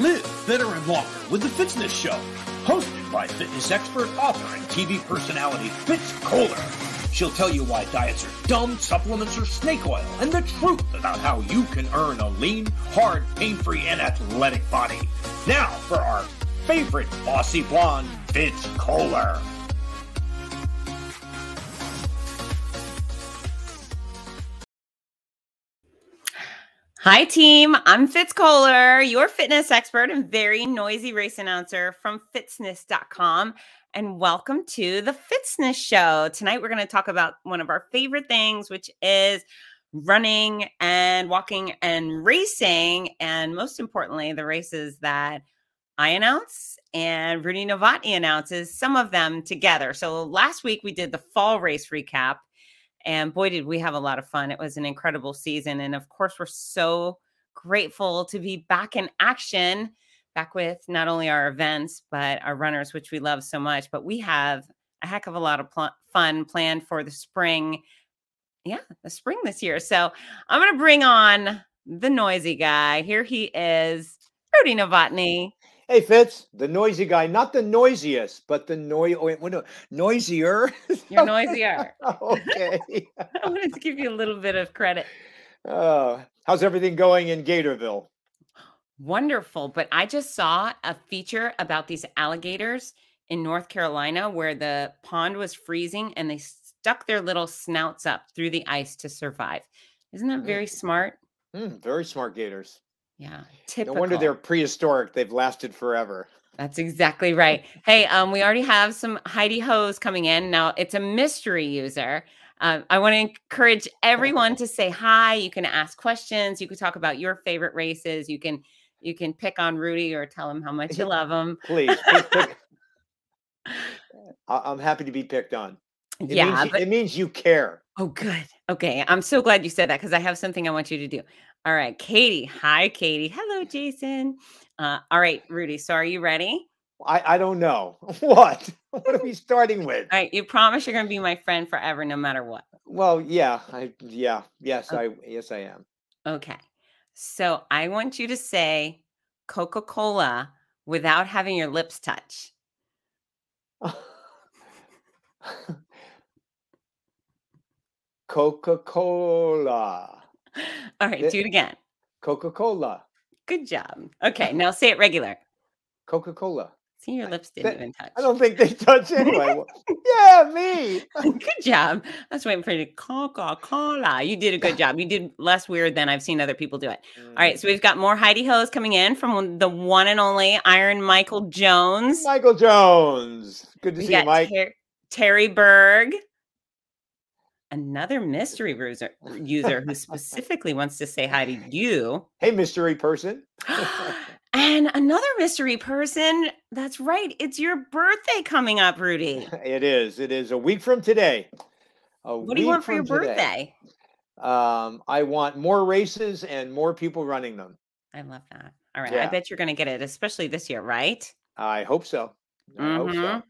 Live better and longer with the Fitzness Show, hosted by fitness expert, author, and TV personality Fitz Koehler. She'll tell you why diets are dumb, supplements are snake oil, and the truth about how you can earn a lean, hard, pain-free, and athletic body. Now for our favorite bossy blonde, Fitz Koehler. Hi, team. I'm Fitz Koehler, your fitness expert and very noisy race announcer from fitzness.com. And welcome to the Fitzness Show. Tonight, we're going to talk about one of our favorite things, which is running and walking and racing. And most importantly, the races that I announce and Rudy Novotny announces some of them together. So last week, we did the fall race recap. And boy, did we have a lot of fun. It was an incredible season. And of course, we're so grateful to be back in action, back with not only our events, but our runners, which we love so much. But we have a heck of a lot of pl- fun planned for the spring. Yeah, the spring this year. So I'm going to bring on the noisy guy. Here he is, Rudy Novotny. Hey Fitz, the noisy guy, not the noisiest, but the noi- oh, wait, no, noisier. You're noisier. okay. I wanted to give you a little bit of credit. Uh, how's everything going in Gatorville? Wonderful. But I just saw a feature about these alligators in North Carolina where the pond was freezing and they stuck their little snouts up through the ice to survive. Isn't that very smart? Mm, very smart gators. Yeah. No wonder they're prehistoric. They've lasted forever. That's exactly right. Hey, um, we already have some Heidi Hoes coming in. Now it's a mystery user. Um, I want to encourage everyone to say hi. You can ask questions. You can talk about your favorite races. You can you can pick on Rudy or tell him how much you love him. Please, I'm happy to be picked on. It yeah, means, but it means you care. oh, good. Okay, I'm so glad you said that because I have something I want you to do. All right, Katie. Hi, Katie. Hello, Jason. Uh, all right, Rudy. So are you ready? I, I don't know what. What are we starting with? All right, you promise you're going to be my friend forever, no matter what. Well, yeah, I yeah, yes, I yes I am. Okay. So I want you to say Coca Cola without having your lips touch. Coca-Cola. All right, Yeah. do it again. Coca-Cola. Good job. Okay, now say it regular. Coca-Cola. See, your lips didn't even touch. I don't think they touch anyway. Yeah, me. good job. I was waiting for you to Coca Cola. You did a good job. You did less weird than I've seen other people do it. All right, so we've got more Heidi Hoes coming in from the one and only Iron Michael Jones. Michael Jones. Good to We see you, Mike. Ter- Terry Berg, another mystery user, user who specifically wants to say hi to you. Hey, mystery person. and another mystery person. That's right. It's your birthday coming up, Rudy. it is. It is a week from today. A What do you want for your today. birthday? Um, I want more races and more people running them. I love that. All right. I bet you're going to get it, especially this year, right? I hope so. I hope so.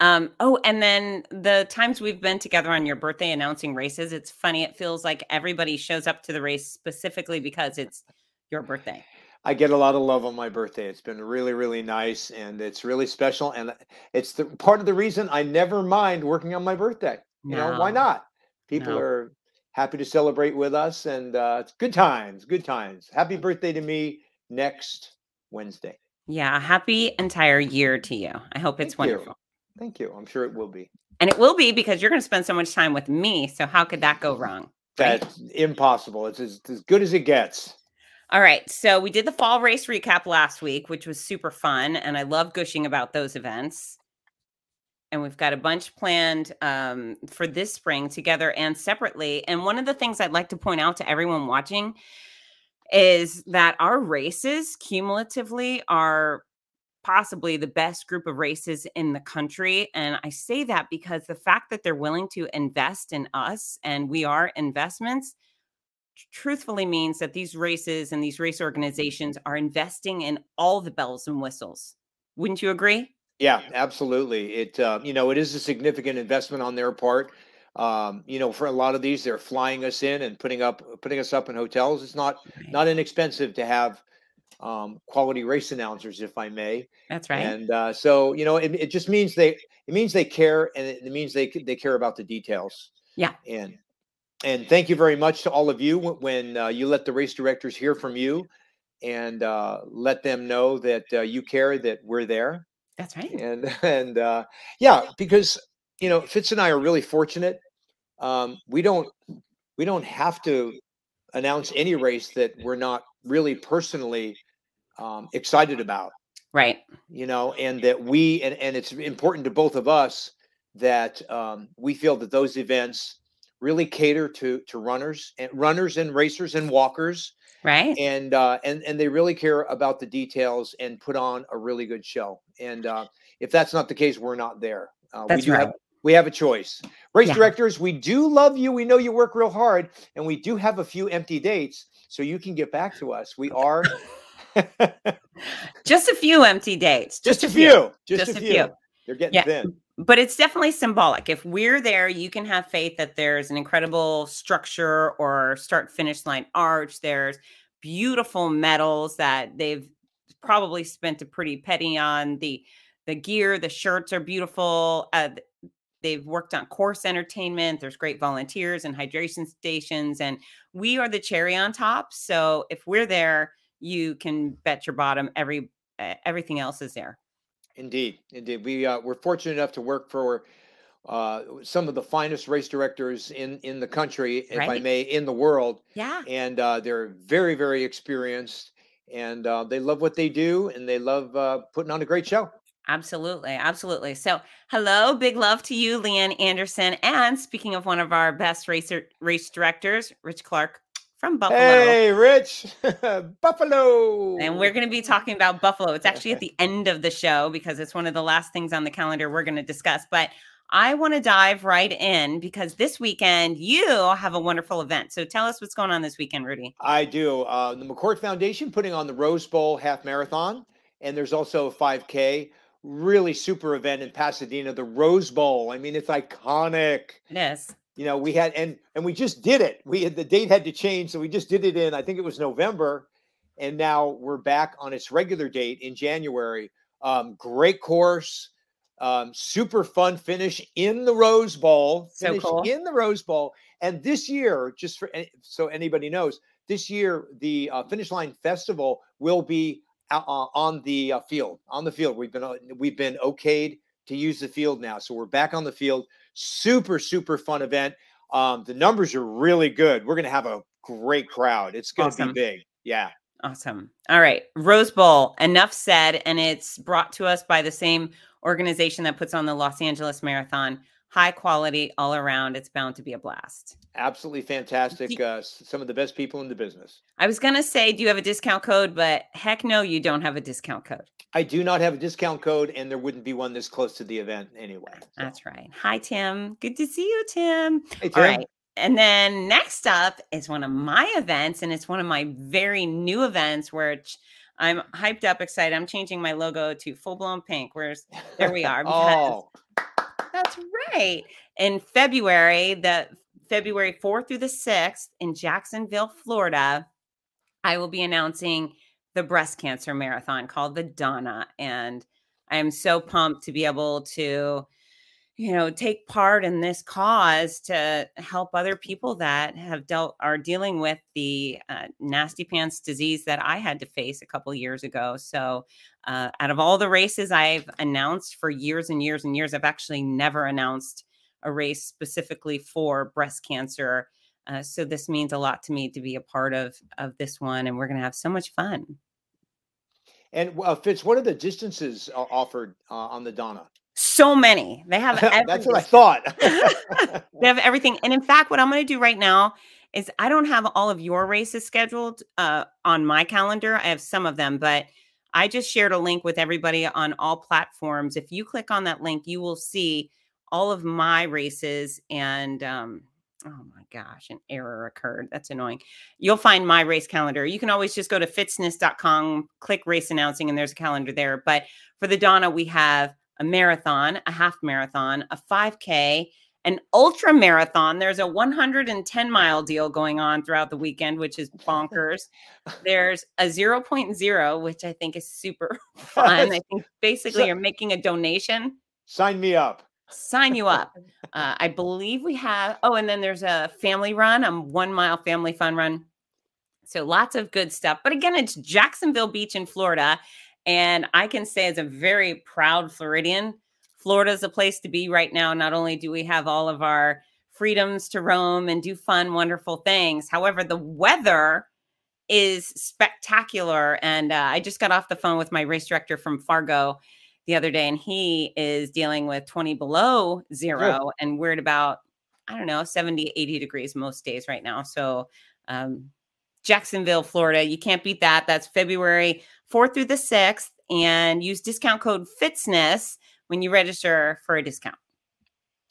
Um, oh, and then the times we've been together on your birthday announcing races, it's funny. It feels like everybody shows up to the race specifically because it's your birthday. I get a lot of love on my birthday. It's been really, really nice, and it's really special. And it's the part of the reason I never mind working on my birthday. You know, why not? People No. are happy to celebrate with us, and uh, it's good times. Good times. Happy birthday to me next Wednesday. Yeah. Happy entire year to you. I hope it's Thank you. Thank you. I'm sure it will be. And it will be because you're going to spend so much time with me. So how could that go wrong? Right. That's impossible. It's as, as good as it gets. All right. So we did the fall race recap last week, which was super fun. And I love gushing about those events. And we've got a bunch planned um, for this spring together and separately. And one of the things I'd like to point out to everyone watching is that our races cumulatively are possibly the best group of races in the country. And I say that because the fact that they're willing to invest in us and we are investments truthfully means that these races and these race organizations are investing in all the bells and whistles. Wouldn't you agree? Yeah, absolutely. It uh, you know it is a significant investment on their part. Um, you know, for a lot of these, they're flying us in and putting up putting us up in hotels. It's not not inexpensive to have um, quality race announcers, if I may. That's right. And uh, so, you know, it, it just means they it means they care, and it, means they they care about the details. Yeah. And and thank you very much to all of you when, when uh, you let the race directors hear from you, and uh, let them know that uh, you care, that we're there. That's right. And and uh, yeah, because you know, Fitz and I are really fortunate. Um, we don't we don't have to announce any race that we're not really personally um, excited about Right. you know and that we and, and it's important to both of us that um, we feel that those events really cater to to runners and runners and racers and walkers Right. and uh, and and they really care about the details and put on a really good show and uh, if that's not the case we're not there uh, That's we do right. have we have a choice race Yeah. directors we do love you we know you work real hard and we do have a few empty dates so you can get back to us we are Just a few empty dates. just, a few just, Just a a few, few. they're getting Yeah. thin but it's definitely symbolic. If we're there, you can have faith that there's an incredible structure or start finish line arch. There's beautiful medals that they've probably spent a pretty penny on. The the gear, the shirts are beautiful. Uh, th- they've worked on course entertainment. There's great volunteers and hydration stations, and we are the cherry on top. So if we're there, you can bet your bottom every uh, everything else is there. Indeed, indeed. We uh, we're fortunate enough to work for uh, some of the finest race directors in in the country, if I may, in the world, Yeah. and uh, they're very very experienced, and uh, they love what they do, and they love uh, putting on a great show. Absolutely, absolutely. So, hello, big love to you, Leanne Anderson. And speaking of one of our best racer race directors, Rich Clark from Buffalo. Hey, Rich, Buffalo, And we're going to be talking about Buffalo. It's actually at the end of the show because it's one of the last things on the calendar we're going to discuss. But I want to dive right in because this weekend you have a wonderful event. So tell us what's going on this weekend, Rudy. I do. Uh, the McCourt Foundation putting on the Rose Bowl half marathon, and there's also a 5K. Really super event in Pasadena, the Rose Bowl. I mean, it's iconic. Yes. You know, we had and and we just did it. We had the date had to change, so we just did it in I think it was November, and now we're back on its regular date in January. Um, great course, um, super fun finish in the Rose Bowl. So finish cool. in the Rose Bowl, and this year, just for so anybody knows, this year the uh, Finish Line Festival will be on the uh, field. On the field, we've been uh, we've been okayed to use the field now, so we're back on the field. Super super fun event. Um, the numbers are really good. We're gonna have a great crowd. It's gonna Awesome. be big. Yeah. Awesome. All right. Rose Bowl, enough said. And it's brought to us by the same organization that puts on the Los Angeles Marathon. High quality all around. It's bound to be a blast. Absolutely fantastic. Uh, some of the best people in the business. I was going to say, do you have a discount code? But heck no, you don't have a discount code. I do not have a discount code, and there wouldn't be one this close to the event anyway. so. That's right. Hi, Tim. Good to see you, Tim. Hey, All Tim. right. And then next up is one of my events, and it's one of my very new events where I'm hyped up, excited. I'm changing my logo to full blown pink. Where's there we are. because- oh, That's right. In February, the February 4th through the 6th in Jacksonville, Florida, I will be announcing the breast cancer marathon called the Donna. And I am so pumped to be able to, you know, take part in this cause to help other people that have dealt are dealing with the uh, nasty pants disease that I had to face a couple years ago. So, uh, out of all the races I've announced for years and years and years, I've actually never announced a race specifically for breast cancer. Uh, so this means a lot to me to be a part of of this one, and we're going to have so much fun. and uh, Fitz, what are the distances offered uh, on the Donna? So many. They have everything. That's what I thought. they have everything. And in fact, what I'm going to do right now is I don't have all of your races scheduled uh, on my calendar. I have some of them, but I just shared a link with everybody on all platforms. If you click on that link, you will see all of my races. And um, oh my gosh, an error occurred. That's annoying. You'll find my race calendar. You can always just go to fitzness.com, click race announcing, and there's a calendar there. But for the Donna, we have a marathon, a half marathon, a 5K, an ultra marathon. There's a 110 mile deal going on throughout the weekend, which is bonkers. There's a 0.0, which I think is super fun. I think basically you're making a donation. Sign me up. Sign you up. Uh, I believe we have. Oh, and then there's a family run, a one mile family fun run. So lots of good stuff. But again, it's Jacksonville Beach in Florida. And I can say, as a very proud Floridian, Florida is a place to be right now. Not only do we have all of our freedoms to roam and do fun, wonderful things, however, the weather is spectacular. And uh, I just got off the phone with my race director from Fargo the other day, and he is dealing with 20 below zero, and we're at about, I don't know, 70, 80 degrees most days right now. So, um, Jacksonville, Florida, you can't beat that. That's February 4th through the 6th. And use discount code FITZNESS when you register for a discount.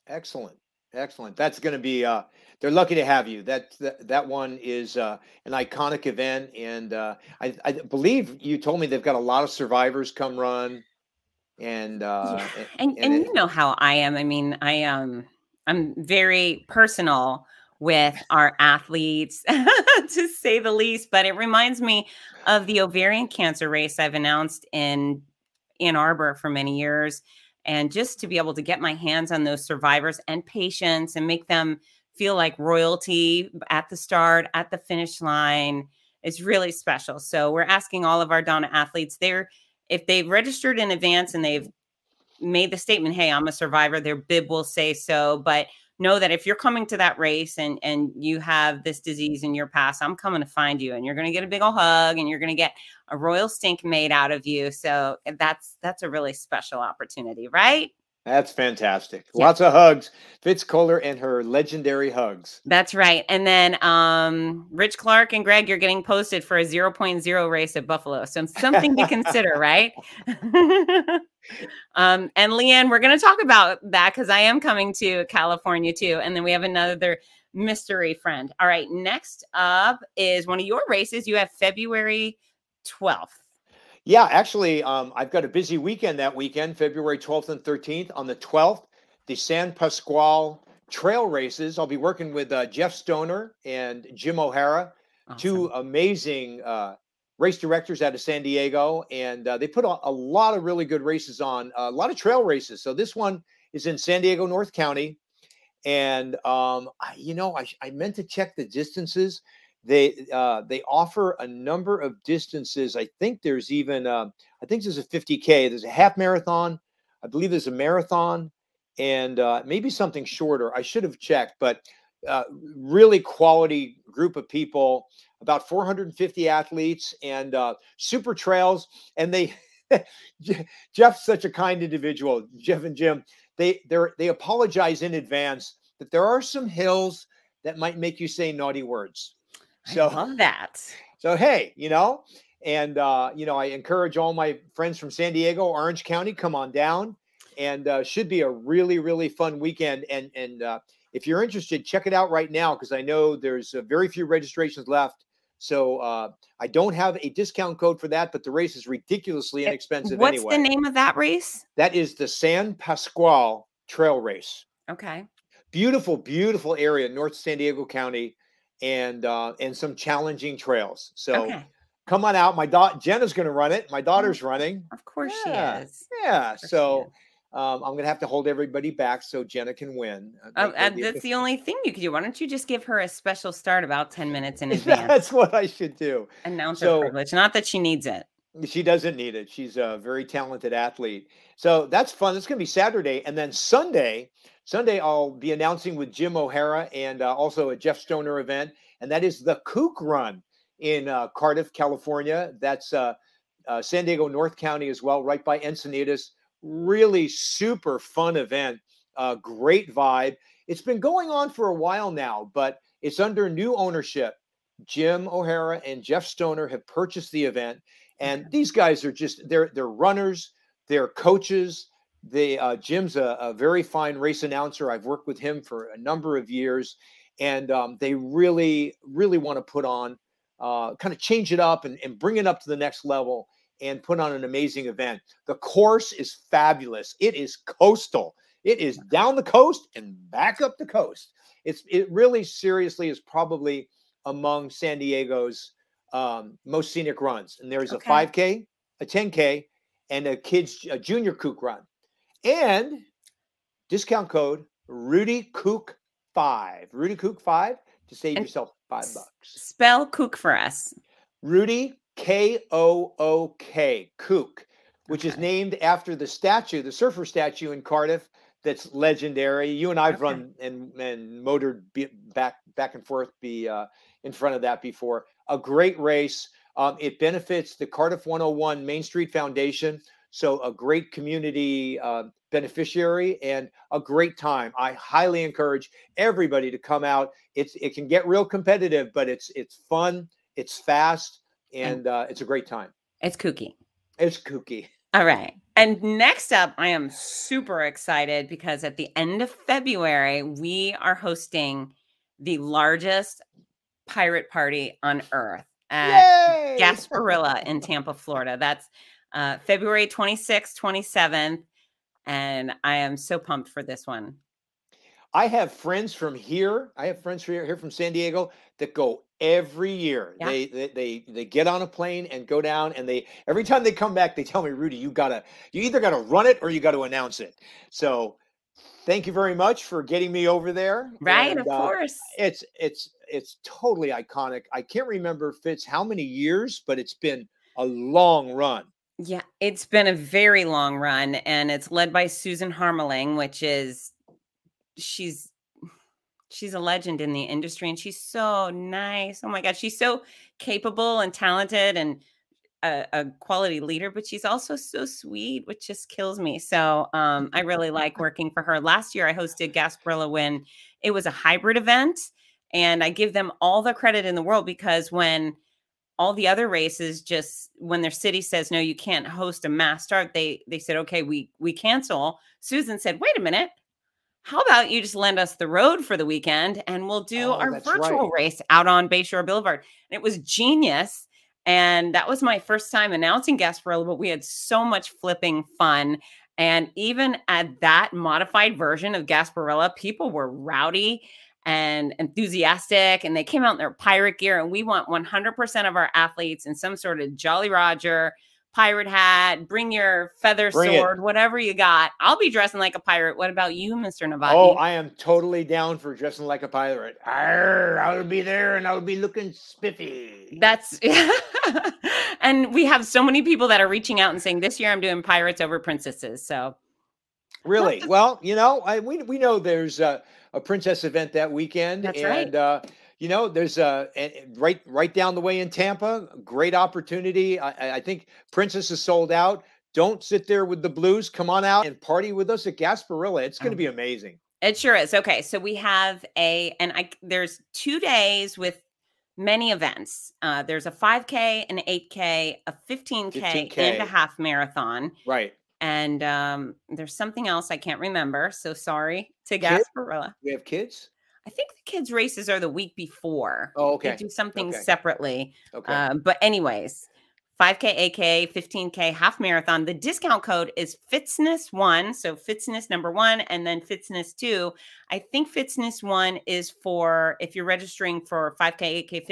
Excellent. Excellent. That's going to be uh they're lucky to have you. That that, that one is uh an iconic event and uh I, I believe you told me they've got a lot of survivors come run and uh yeah. and and, and it, you know how I am. I mean, I um I'm very personal with our athletes to say the least, but it reminds me of the ovarian cancer race I've announced in Ann Arbor for many years and just to be able to get my hands on those survivors and patients and make them feel like royalty at the start, at the finish line is really special. So we're asking all of our Donna athletes there if they've registered in advance and they've made the statement, "Hey, I'm a survivor," their bib will say so, but know that if you're coming to that race and and you have this disease in your past, I'm coming to find you and you're going to get a big old hug and you're going to get a royal stink made out of you. So eh, that's that's a really special opportunity, right? That's fantastic. Yeah. Lots of hugs. Fitz Koehler and her legendary hugs. That's right. And then um, Rich Clark and Greg, you're getting posted for a 0.0 race at Buffalo. So something to consider, right? um, and Leanne, we're going to talk about that because I am coming to California too. And then we have another mystery friend. All right. Next up is one of your races. You have February 12th. Yeah, actually, um, I've got a busy weekend that weekend, February 12th and 13th. On the 12th, the San Pasqual Trail Races. I'll be working with uh, Jeff Stoner and Jim O'Hara, awesome. two amazing uh, race directors out of San Diego, and uh, they put a, a, lot of really good races on, a lot of trail races. So this one is in San Diego North County, and um, I, you know, I, I meant to check the distances. They uh, they offer a number of distances. I think there's even uh, I think there's a 50k. There's a half marathon. I believe there's a marathon, and uh, maybe something shorter. I should have checked, but uh, really quality group of people. About 450 athletes and uh, super trails, and they. Jeff's such a kind individual. Jeff and Jim, they they they apologize in advance that there are some hills that might make you say naughty words. So I love that. So hey, you know, and uh, you know, I encourage all my friends from San Diego, Orange County, come on down, and uh, should be a really, really fun weekend. And and uh, if you're interested, check it out right now because I know there's uh, very few registrations left. So uh, I don't have a discount code for that, but the race is ridiculously eh, inexpensive. What's anyway. the name of that race? That is the San Pasqual Trail Race. Okay. Beautiful, beautiful area, North San Diego County and uh, and some challenging trails. So okay. come on out. My daughter Jenna's going to run it. My mm, daughter's running. Of course yeah. she is. Yeah. So. Um, I'm gonna have to hold everybody back so Jenna can win. Uh, oh, and that's the only thing you could do. Why don't you just give her a special start about 10 minutes in advance? that's what I should do. Announcer so, privilege. Not that she needs it. She doesn't need it. She's a very talented athlete. So that's fun. It's gonna be Saturday. And then Sunday, Sunday, I'll be announcing with Jim O'Hara and uh, also a Jeff Stoner event, and that is the Kook Run in uh, Cardiff, California. That's uh, uh, San Diego North County as well, right by Encinitas. Really super fun event. Uh, great vibe. It's been going on for a while now, but it's under new ownership. Jim O'Hara and Jeff Stoner have purchased the event, and these guys are just they're they're runners, they're coaches, the uh, Jim's a, a, very fine race announcer. I've worked with him for a number of years, and um, they really, really want to put on, uh, kind of change it up and, and bring it up to the next level and put on an amazing event. The course is fabulous. It is coastal. It is down the coast and back up the coast. It's it really seriously is probably among San Diego's um, most scenic runs. And there's Okay. a 5K, a 10K, and a kids a junior kook run. And discount code Rudy Kook five. Rudy Kook five to save And yourself five bucks. Spell kook for us. Rudy K O O K Kook, which is named after the statue, the surfer statue in Cardiff. That's legendary. You and I've Okay. run and and motored be, back back and forth be uh, in front of that before. A great race. Um, it benefits the Cardiff 101 Main Street Foundation. So a great community uh, beneficiary and a great time. I highly encourage everybody to come out. It's it can get real competitive, but it's it's fun. It's fast and uh, it's a great time. It's kooky. It's kooky. All right. And next up, I am super excited because at the end of February, we are hosting the largest pirate party on earth at Yay! Gasparilla in Tampa, Florida. That's uh, February 26th, 27th. And I am so pumped for this one. I have friends from here. I have friends from here, here from San Diego that go every year. Yeah. They, they they they get on a plane and go down, and they every time they come back, they tell me, Rudy, you gotta you either gotta run it or you got to announce it. So, thank you very much for getting me over there. Right? And, of uh, course. it's it's it's totally iconic. I can't remember Fitz how many years, but it's been a long run. Yeah, it's been a very long run and it's led by Susan Harmeling, which is she's she's a legend in the industry and she's so nice. Oh my god, she's so capable and talented and a, a quality leader, but she's also so sweet, which just kills me. So um, I really like working for her. Last year I hosted Gasparilla when it was a hybrid event, and I give them all the credit in the world because when all the other races just when their city says no you can't host a mass start they they said okay we we cancel susan said wait a minute how about you just lend us the road for the weekend and we'll do Oh, our virtual right. race out on bayshore boulevard and it was genius and that was my first time announcing gasparilla but we had so much flipping fun. And even at that modified version of gasparilla people were rowdy and enthusiastic and they came out in their pirate gear and we want 100% of our athletes in some sort of jolly roger pirate hat bring your feather Bring it. sword whatever you got i'll be dressing like a pirate what about you mr Novotny? Oh, I am totally down for dressing like a pirate. Arr, I'll be there and I'll be looking spiffy. that's and we have so many people that are reaching out and saying this year i'm doing pirates over princesses so Really? Well, you know, I, we we know there's a, a princess event that weekend, That's right. and uh, you know, there's a and- and right right down the way in Tampa. Great opportunity. I, I- think Princess is sold out. Don't sit there with the blues. Come on out and party with us at Gasparilla. It's going to be amazing. It sure is. Okay, so we have a and I there's two days with many events. Uh, there's a 5K, an 8K, a 15K, and 15K. a half marathon. Right. And um, there's something else I can't remember. So sorry to Gasparilla. We have kids. I think the kids' races are the week before. Oh, okay. They do something Okay. separately. Okay. Um, but anyways, 5K, 8K, 15K, half marathon. The discount code is Fitzness1. So Fitzness number one, and then Fitzness2. I think Fitzness1 is for if you're registering for 5K, 8K,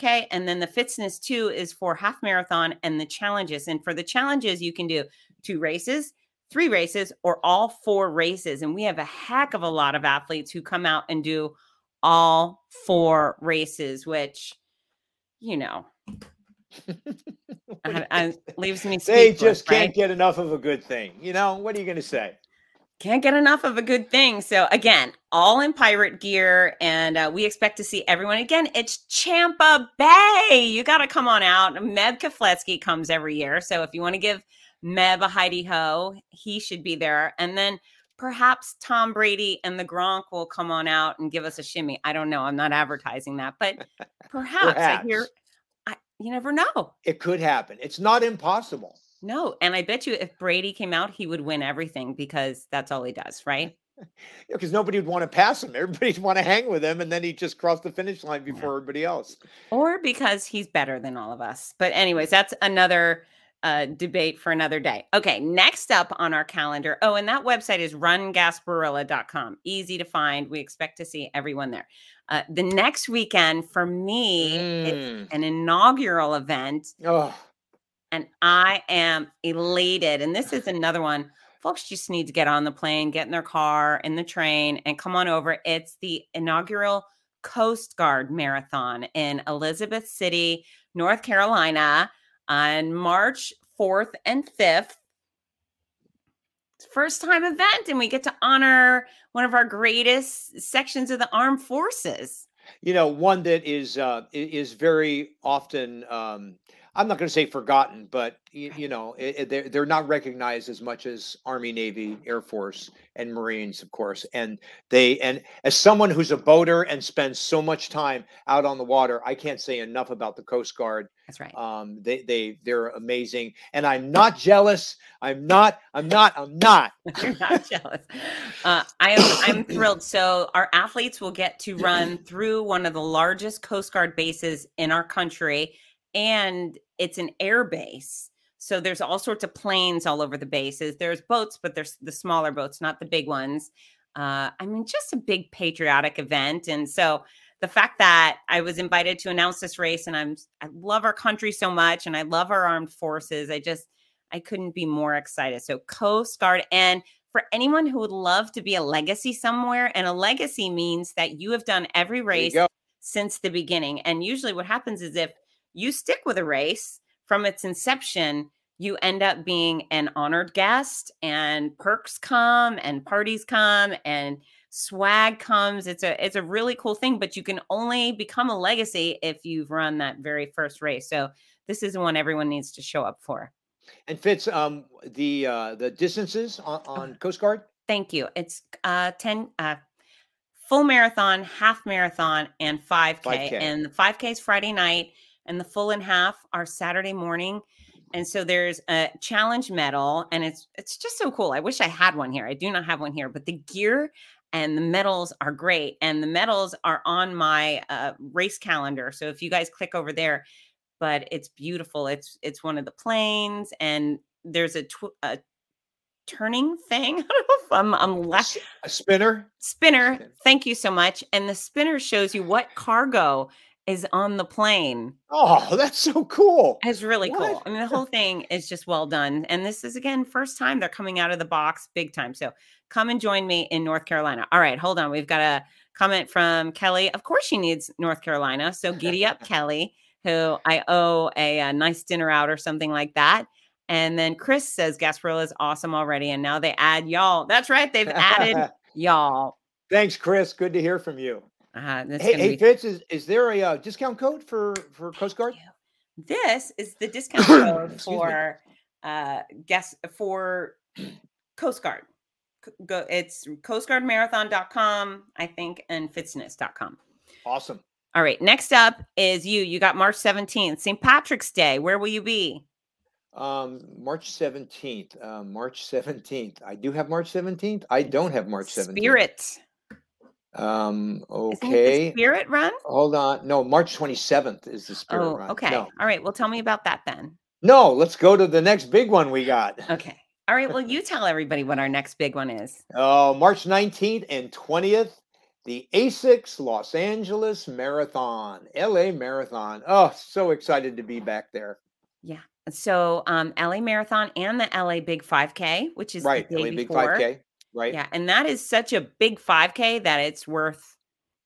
15K, and then the Fitzness two is for half marathon and the challenges. And for the challenges, you can do two races, three races, or all four races. And we have a heck of a lot of athletes who come out and do all four races, which, you know, I, I, leaves me they just can't right? get enough of a good thing. You know what are you going to say? Can't get enough of a good thing. So again, all in pirate gear, and uh, we expect to see everyone again. It's Champa Bay. You got to come on out. Meb Keflezighi comes every year, so if you want to give Meb a Heidi Ho, he should be there. And then perhaps Tom Brady and the Gronk will come on out and give us a shimmy. I don't know. I'm not advertising that, but perhaps, I hear. I, you never know. It could happen. It's not impossible. No, and I bet you if Brady came out, he would win everything because that's all he does, right? because nobody would want to pass him. Everybody'd want to hang with him, and then he'd just cross the finish line before everybody else. Or because he's better than all of us. But anyways, that's another a debate for another day. Okay, next up on our calendar. Oh, and that website is rungasparilla.com. Easy to find. We expect to see everyone there. Uh, the next weekend for me, Mm. an inaugural event, Oh, and I am elated. And this is another one. Folks just need to get on the plane, get in their car, in the train, and come on over. It's the inaugural Coast Guard Marathon in Elizabeth City, North Carolina on March 4th and 5th. It's First time event, and we get to honor one of our greatest sections of the armed forces. you know, one that is uh, is very often. Um, I'm not going to say forgotten, but you, you know, i i- they're they're not recognized as much as Army, Navy, Air Force, and Marines, of course. And they and as someone who's a boater and spends so much time out on the water, I can't say enough about the Coast Guard. That's right. Um, they they they're amazing, and I'm not jealous. I'm not. I'm not. I'm not. I'm not jealous. Uh, I am I'm thrilled. So our athletes will get to run through one of the largest Coast Guard bases in our country, and it's an air base. So there's all sorts of planes all over the bases. There's boats, but there's the smaller boats, not the big ones. Uh, I mean, just a big patriotic event, and so the fact that I was invited to announce this race, and I'm I love our country so much, and I love our armed forces. I just I couldn't be more excited. So Coast Guard, and for anyone who would love to be a legacy somewhere, and a legacy means that you have done every race since the beginning. And usually, what happens is if you stick with a race from its inception, you end up being an honored guest, and perks come, and parties come, and swag comes. It's a it's a really cool thing, but you can only become a legacy if you've run that very first race. So this is the one everyone needs to show up for. And Fitz, um, the uh, the distances on, on Coast Guard. Thank you. It's uh 10 uh full marathon, half marathon, and 5K. 5K. And the 5K is Friday night, and the full and half are Saturday morning. And so there's a challenge medal, and it's it's just so cool. I wish I had one here. I do not have one here, but the gear and the medals are great. And the medals are on my uh, race calendar. So if you guys click over there, but it's beautiful. It's it's one of the planes, and there's a, tw- a turning thing. I don't know if I'm I'm left A spinner. spinner. Thank you so much. And the spinner shows you what cargo is on the plane. Oh, that's so cool. It's really cool. What? I mean, the whole thing is just well done. And this is again first time they're coming out of the box big time. So come and join me in North Carolina. All right, hold on. We've got a comment from Kelly. Of course, she needs North Carolina. So giddy up, Kelly, who I owe a, a nice dinner out or something like that. And then Chris says Gasparilla is awesome already. And now they add y'all. That's right. They've added y'all. Thanks, Chris. Good to hear from you. Uh, Hey, hey, be Fitz, is, is there a uh, discount code for for Coast Guard? This is the discount code for uh guess for Coast Guard. Go it's coastguardmarathon.com, I think, and fitzness.com. Awesome. All right. Next up is you. You got March 17th, St. Patrick's Day. Where will you be? Um, March seventeenth. Uh, March seventeenth. I do have March seventeenth. I don't have March seventeenth. Spirit. Um. Isn't it the Okay. Spirit run? Hold on. No, March twenty seventh is the Spirit Oh, Run. okay. No. All right. Well, tell me about that then. no. Let's go to the next big one we got. Okay. All right. Well, you tell everybody what our next big one is. Oh, March 19th and 20th, the ASICS Los Angeles Marathon, LA Marathon. Oh, so excited to be back there. Yeah. So, um, LA Marathon and the LA Big 5K, which is the right, LA Big 5K. Right. Yeah, and that is such a big 5K that it's worth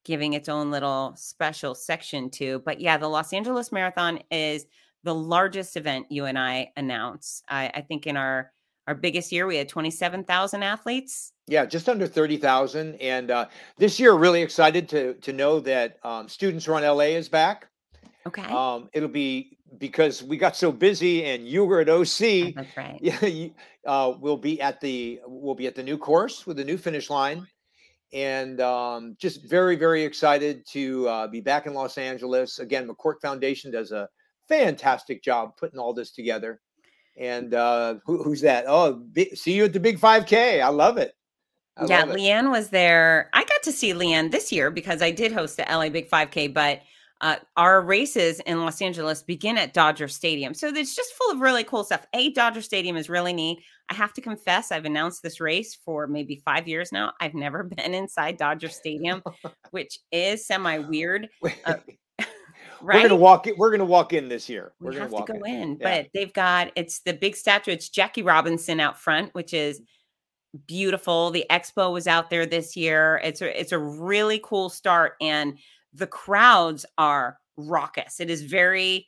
giving its own little special section to. But yeah, the Los Angeles Marathon is the largest event you and I announce. I, I think in our our biggest year we had 27,000 athletes. Yeah, just under 30,000. And uh, this year, really excited to, to know that um, Students Run LA is back. Okay. Um, it'll be because we got so busy and you were at OC. That's right. yeah, you, uh, we'll be at the we'll be at the new course with the new finish line, and um, just very very excited to uh, be back in Los Angeles again. McCourt Foundation does a fantastic job putting all this together. And uh, who, who's that? Oh, see you at the Big Five K. I love it. I yeah, love it. Leanne was there. I got to see Leanne this year because I did host the LA Big 5K, but uh, our races in Los Angeles begin at Dodger Stadium. So it's just full of really cool stuff. A Dodger Stadium is really neat. I have to confess, I've announced this race for maybe five years now. I've never been inside Dodger Stadium, which is semi weird. Uh, We're gonna right? walk. In, we're gonna walk in this year. We're We have to walk go in, Yeah. but they've got it's the big statue. It's Jackie Robinson out front, which is beautiful. The expo was out there this year. It's a it's a really cool start, and the crowds are raucous. It is very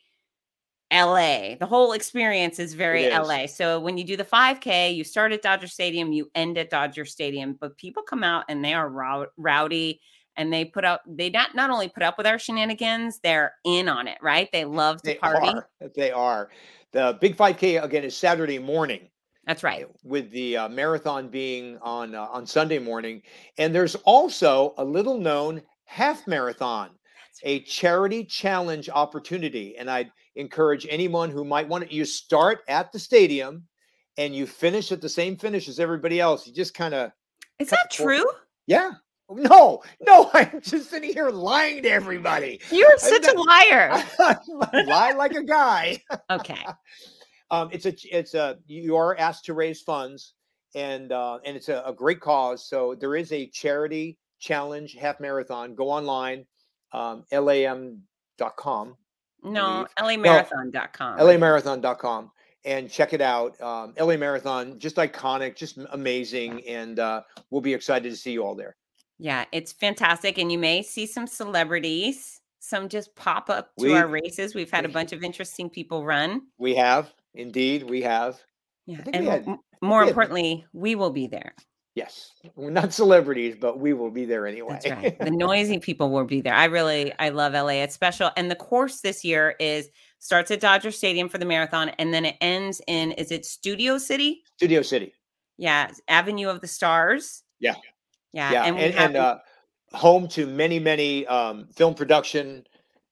LA. The whole experience is very is. LA. So when you do the 5K, you start at Dodger Stadium, you end at Dodger Stadium, but people come out and they are rowdy and they put up they not not only put up with our shenanigans, they're in on it, right? They love to They party. are. They are. The Big 5K again is Saturday morning. That's right. with the uh, marathon being on uh, on Sunday morning, and there's also a little known half marathon, a charity challenge opportunity, and I'd encourage anyone who might want to. You start at the stadium, and you finish at the same finish as everybody else. You just kind of Is that true? yeah. No, no, I'm just sitting here lying to everybody. You're such a liar. Lie like a guy. Okay. Um, it's a it's a you are asked to raise funds, and uh, and it's a, a great cause. So there is a charity challenge half marathon. Go online, um, lam.com, No, lamarathon.com. lamarathon.com, and check it out. Um, LA Marathon, just iconic, just amazing, and uh, we'll be excited to see you all there. Yeah, it's fantastic. And you may see some celebrities, some just pop up to our races. We've had a bunch of interesting people run. We have indeed, we have. Yeah. And we had- more had- importantly, we will be there. Yes, we're not celebrities, but we will be there anyway. That's right. The noisy people will be there. I really, I love LA. It's special. And the course this year is starts at Dodger Stadium for the marathon and then it ends in, is it Studio City? Studio City. Yeah. Avenue of the Stars. Yeah. Yeah. yeah And and, have and, uh, home to many many um, film production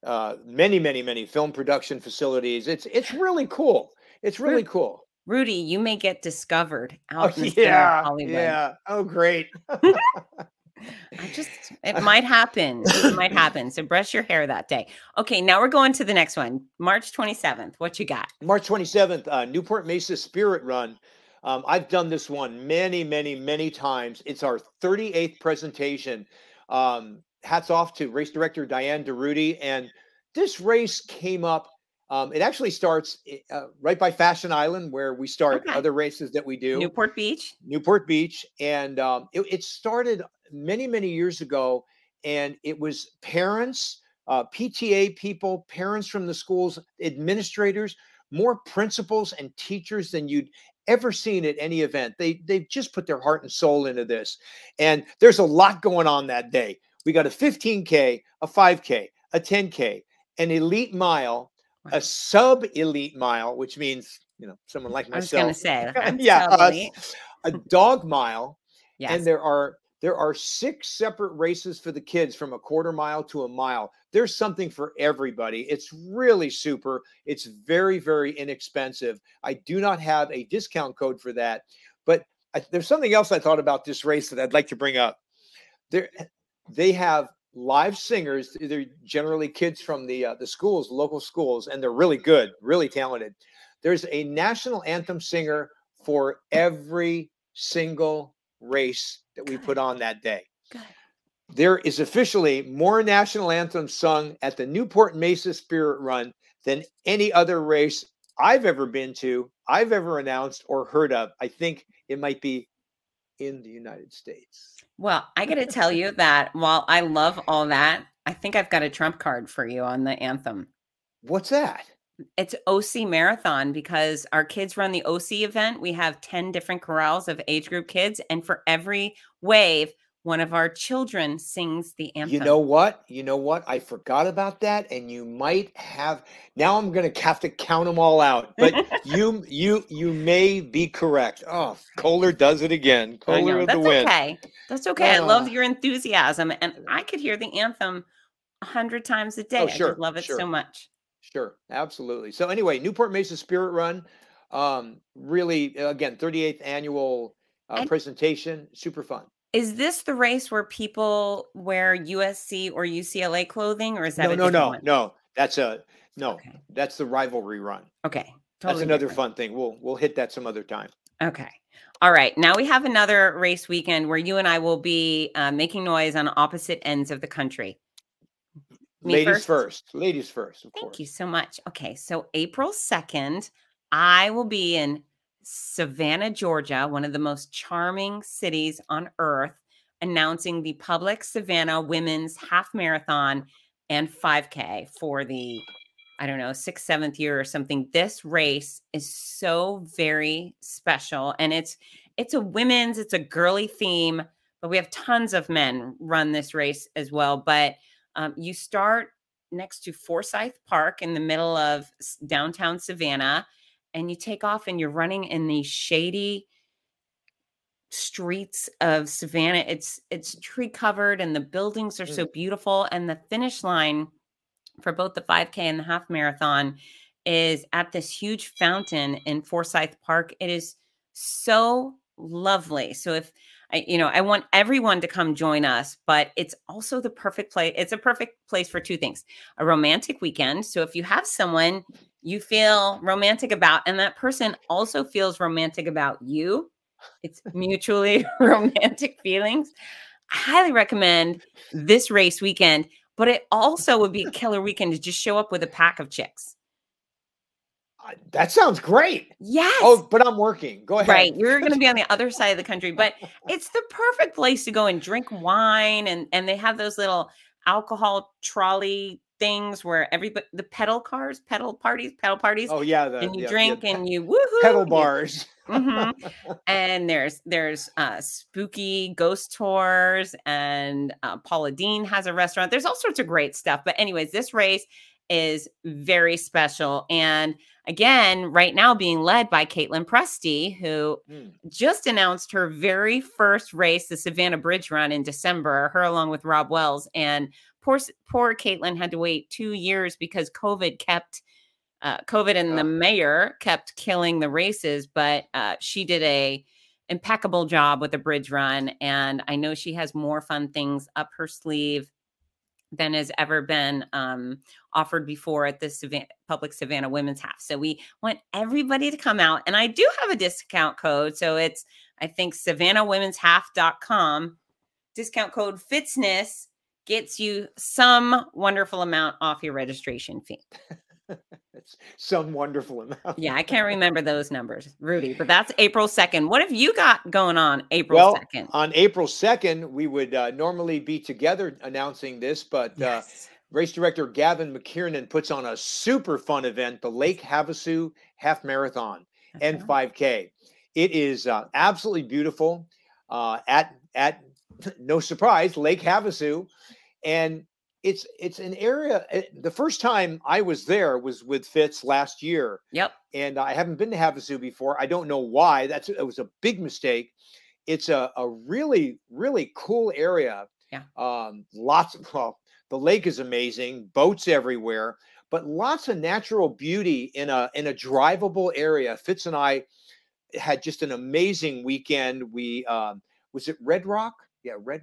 uh, many many many film production facilities it's it's really cool it's really cool Rudy, you may get discovered oh out in the yeah of Hollywood. yeah oh great I just it might happen. It might happen. So brush your hair that day. Okay, now we're going to the next one. March 27th. What you got? march 27th uh, newport mesa spirit run um, i've done this one many many many times it's our 38th presentation um, hats off to race director diane DeRudy. and this race came up um, it actually starts uh, right by fashion island where we start Okay. other races that we do Newport Beach. Newport Beach, and um, it, it started many, many years ago. And it was parents, uh, PTA people, parents from the schools, administrators, more principals and teachers than you'd ever seen at any event. They they've just put their heart and soul into this, and there's a lot going on that day. We got a 15k, a 5k, a 10k, an elite mile. A sub elite mile, which means you know someone like myself. I was going to say. Yeah, uh, us, a dog mile, Yes. and there are there are six separate races for the kids from a quarter mile to a mile. There's something for everybody. It's really super. It's very very inexpensive. I do not have a discount code for that, but I, there's something else I thought about this race that I'd like to bring up. There, they have live singers. They're generally kids from the uh, the schools, local schools, and they're really good, really talented. There's a national anthem singer for every single race that we Good. put on that day. Good. There is officially more national anthems sung at the Newport Mesa Spirit Run than any other race I've ever been to, I've ever announced or heard of. I think it might be in the United States. Well, I got to tell you that while I love all that, I think I've got a trump card for you on the anthem. What's that? It's OC Marathon because our kids run the OC event. We have 10 different corrals of age group kids. And for every wave, one of our children sings the anthem. You know what? You know what? I forgot about that, and you might have. Now I'm going to have to count them all out. But you, you, you may be correct. Oh, Koehler does it again. Koehler with the That's win. okay. That's okay. I love Ah. your enthusiasm. And I could hear the anthem a hundred times a day. I Oh, sure, just love it sure. so much. Sure, absolutely. So anyway, Newport Mesa Spirit Run, um, really again, 38th annual uh, And- presentation, super fun. Is this the race where people wear USC or UCLA clothing, or is that No, a no, no, one? no. That's a no. Okay. That's the rivalry run. Okay. That's another different. fun thing. We'll we'll hit that some other time. Okay. All right. Now we have another race weekend where you and I will be uh, making noise on opposite ends of the country. Me Ladies first. Ladies first, of Thank course. you so much. Okay. So April 2nd, I will be in Savannah, Georgia, one of the most charming cities on earth, announcing the Publix Savannah Women's Half Marathon and 5K for the, I don't know, sixth, seventh year or something. This race is so very special. And it's it's a women's, it's a girly theme, but we have tons of men run this race as well. But um, you start next to Forsyth Park in the middle of downtown Savannah, and you take off and you're running in these shady streets of Savannah. It's it's tree covered and the buildings are so mm. beautiful. And the finish line for both the 5K and the half marathon is at this huge fountain in Forsyth Park. It is so lovely. So if I, you know, I want everyone to come join us, but it's also the perfect place. It's a perfect place for two things: a romantic weekend. So if you have someone you feel romantic about, and that person also feels romantic about you, it's mutually romantic feelings. I highly recommend this race weekend, but it also would be a killer weekend to just show up with a pack of chicks. Uh, That sounds great. Yes. Oh, but I'm working. Go ahead. Right. You're going to be on the other side of the country, but it's the perfect place to go and drink wine. And, and they have those little alcohol trolley things where everybody, the pedal cars, pedal parties, pedal parties, Oh yeah, the, and you yeah, drink yeah, and you woohoo. pedal bars. Mhm. and there's there's uh spooky ghost tours and uh, paula deen has a restaurant there's all sorts of great stuff but anyways this race is very special and again right now being led by caitlin presty who Mm. just announced her very first race the savannah bridge run in december her along with rob wells and poor poor caitlin had to wait two years because covid kept uh, COVID and Yeah. the mayor kept killing the races, but uh, she did a impeccable job with the bridge run, and I know she has more fun things up her sleeve than has ever been um, offered before at the Savannah, Publix Savannah Women's Half. So we want everybody to come out, and I do have a discount code, so it's I think SavannahWomen'sHalf.com. Discount code Fitzness gets you some wonderful amount off your registration fee. Some wonderful amount. Yeah, I can't remember those numbers, Rudy, but that's April 2nd. What have you got going on April Well, 2nd? on April 2nd, we would uh, normally be together announcing this, but uh, race director Gavin McKiernan puts on a super fun event, the Lake Havasu Half Marathon That's and right. 5K. It is uh, absolutely beautiful uh, at at no surprise Lake Havasu, and it's it's an area. eh, The first time I was there was with Fitz last year, Yep. and I haven't been to Havasu before. I don't know why. That's it was a big mistake. It's a, a really really cool area. Yeah. Um, lots of well, the lake is amazing. Boats everywhere, but lots of natural beauty in a in a drivable area. Fitz and I had just an amazing weekend. We um, was it Red Rock? Yeah, Red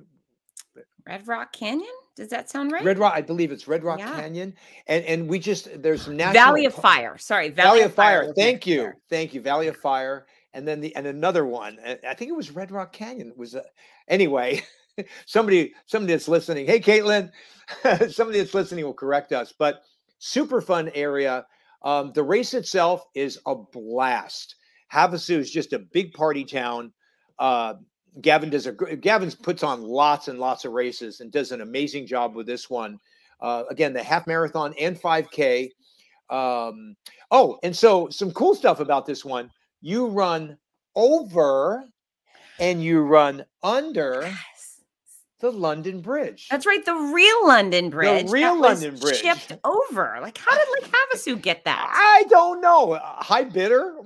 Red Rock Canyon? Does that sound right? Red Rock. I believe it's Red Rock Yeah. Canyon, and and we just there's natural Valley of Fire. Sorry, Valley, of Fire. was Thank you, thank you. Valley of Fire, and then the and another one. I think it was Red Rock Canyon. It was uh, anyway. somebody somebody that's listening. Hey, Caitlin. somebody that's listening will correct us. But super fun area. Um, the race itself is a blast. Havasu is just a big party town. Uh, Gavin does a Gavin's puts on lots and lots of races and does an amazing job with this one. Uh, again, the half marathon and 5K. Um, oh, and so some cool stuff about this one. You run over and you run under Yes. the London Bridge. That's right, the real London Bridge. that real London Bridge. Shipped over. Like, how did Lake Havasu get that? I don't know. High bidder.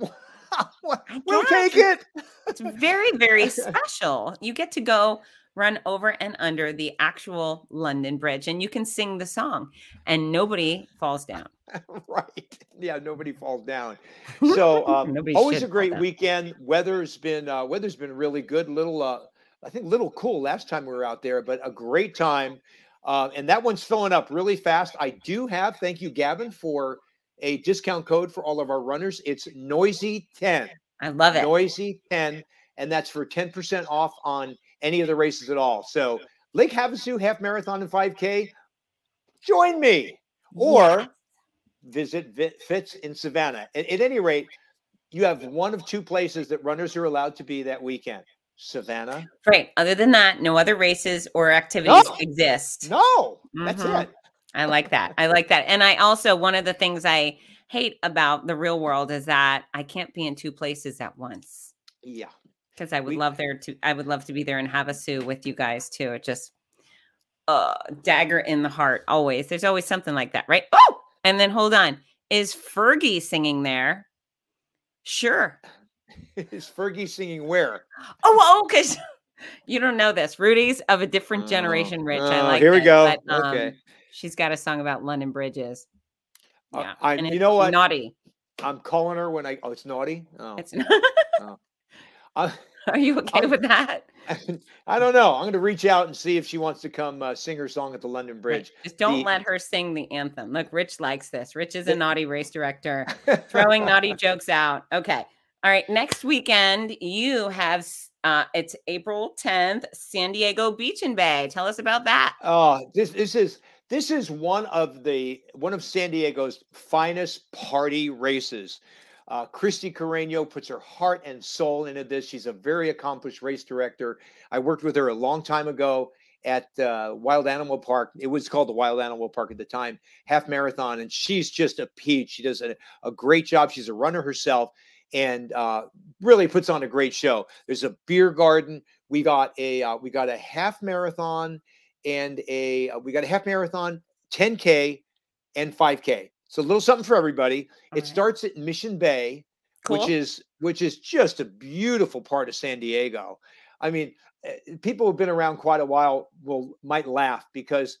We'll guess. take it. It's very, very special. You get to go run over and under the actual London Bridge, and you can sing the song, and nobody falls down. right. Yeah, nobody falls down. So um, always a great weekend. Weather's been uh, weather's been really good. Little uh, I think little cool last time we were out there, but a great time. Uh, and that one's filling up really fast. I do have, thank you, Gavin, for a discount code for all of our runners. It's noisy 10. I love it. Noisy 10. And that's for 10% off on any of the races at all. So Lake Havasu half marathon and 5K, join me. Or Yeah. visit Fitz in Savannah. At, at any rate, you have one of two places that runners are allowed to be that weekend. Savannah. Right. Other than that, no other races or activities No. exist. No, that's Mhm. it. I like that. I like that. And I also, one of the things I hate about the real world is that I can't be in two places at once Yeah. because I would We- love there to, I would love to be there in Havasu with you guys too. It just, uh, dagger in the heart always. There's always something like that, right? Oh, and then hold on. Is Fergie singing there? Sure. Is Fergie singing where? Oh, oh, because you don't know this. Rudy's of a different Oh, generation, Rich. I oh, like here we it, go. but, um, Okay. She's got a song about London bridges. Uh, Yeah. I- and you know what? Naughty. I'm calling her when I. Oh, it's naughty. Oh, It's I, Are you okay I'm- with that? I don't know. I'm going to reach out and see if she wants to come uh, sing her song at the London Right, Bridge. Just don't The- let her sing the anthem. Look, Rich likes this. Rich is a naughty race director, throwing naughty jokes out. Okay. All right. Next weekend, you have uh it's April 10th, San Diego Beach and Bay. Tell us about that. Oh, this this is this is one of the one of San Diego's finest party races. Uh, Christy Carreño puts her heart and soul into this. She's a very accomplished race director. I worked with her a long time ago at uh, Wild Animal Park. It was called the Wild Animal Park at the time, half marathon, and she's just a peach. She does a, a great job. She's a runner herself and uh, really puts on a great show. There's a beer garden. We got a uh, we got a half marathon and a uh, we got a half marathon, 10k, and 5k. So a little something for everybody. All It right. starts at Mission Bay, Cool. which is which is just a beautiful part of San Diego. I mean, eh, people who've been around quite a while will might laugh because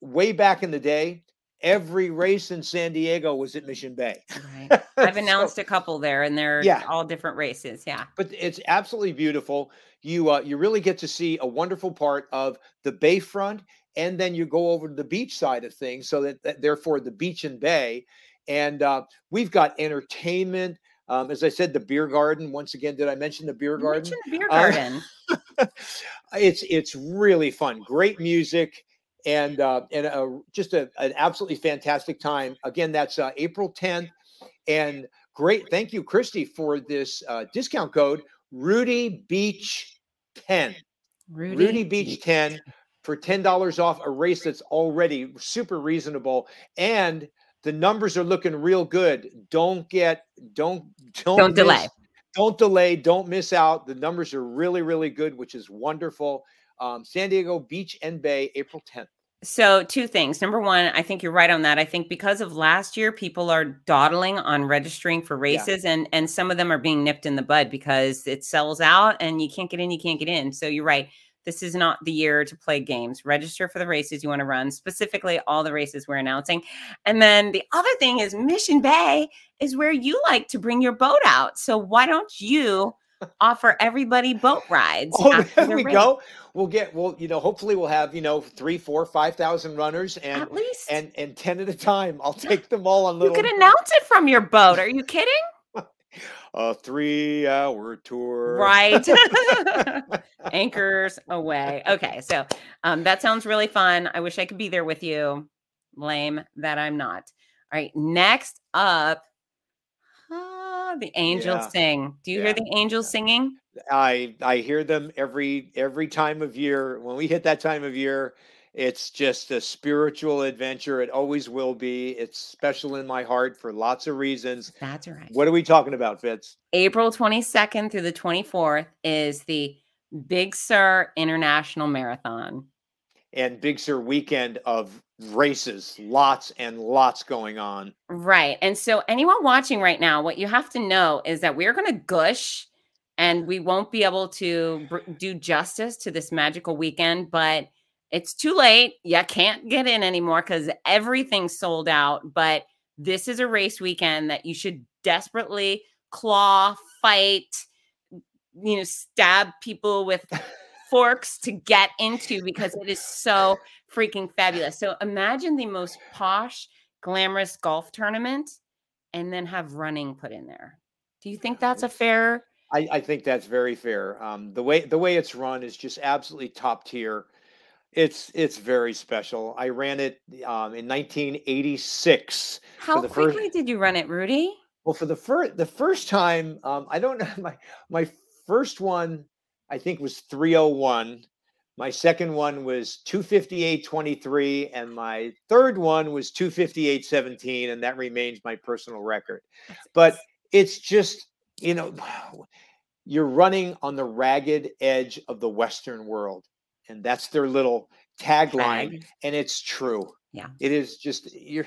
way back in the day, every race in San Diego was at Mission Bay. Right. I've So- announced a couple there, and they're Yeah. all different races. Yeah. but it's absolutely beautiful. You uh, you really get to see a wonderful part of the bayfront, and then you go over to the beach side of things. So that, that therefore the beach and bay, and uh, we've got entertainment. Um, as I said, the beer garden. Once again, did I mention the beer garden? mentioned the beer Uh, garden. it's it's really fun. Great music and uh, and a, just a, an absolutely fantastic time. Again, that's uh, April 10th. And great, thank you, Christy, for this uh, discount code Rudy Beach 10. Rudy, Rudy Beach 10 for $10 off a race that's already super reasonable. And the numbers are looking real good. Don't get, don't, don't, Don't delay. Don't delay. Don't miss out. The numbers are really, really good, which is wonderful. Um, San Diego Beach and Bay, April 10th. So, two things. Number one, I think you're right on that. I think because of last year, people are dawdling on registering for races, and and some of them are being nipped in the bud because it sells out and you can't get in. You can't get in. So you're right. This is not the year to play games. Register for the races you want to run, specifically all the races we're announcing. And then the other thing is Mission Bay is where you like to bring your boat out. So why don't you offer everybody boat rides? Oh, there we race? go. We'll get, we'll you know, hopefully we'll have, you know, three, four, five thousand runners and, At least and, and 10 at a time. I'll take them all on little. you could announce it from your boat. Are you kidding? a three hour tour. Right. Anchors away. Okay. So um, that sounds really fun. I wish I could be there with you. Lame that I'm not. All right. Next up, ah, the angels Yeah. sing. Do you Yeah. hear the angels singing? I I hear them every every time of year. When we hit that time of year, it's just a spiritual adventure. It always will be. It's special in my heart for lots of reasons. That's right. What are we talking about, Fitz? April 22nd through the 24th is the Big Sur International Marathon. And Big Sur weekend of races, lots and lots going on. Right. And so, anyone watching right now, what you have to know is that we're going to gush and we won't be able to br- do justice to this magical weekend, but it's too late. You can't get in anymore because everything's sold out. But this is a race weekend that you should desperately claw, fight, you know, stab people with forks to get into because it is so freaking fabulous. So imagine the most posh, glamorous golf tournament and then have running put in there. Do you think that's a fair? I, I think that's very fair. Um, the way the way it's run is just absolutely top tier. It's it's very special. I ran it um, in 1986. How quickly first- did you run it, Rudy? Well, for the first the first time, um, I don't know my my first one I think it was 301. My second one was 258.23, and my third one was 258.17, and that remains my personal record. But it's just, you know, you're running on the ragged edge of the Western world, and that's their little tagline, Tag. and it's true. Yeah. It is just you're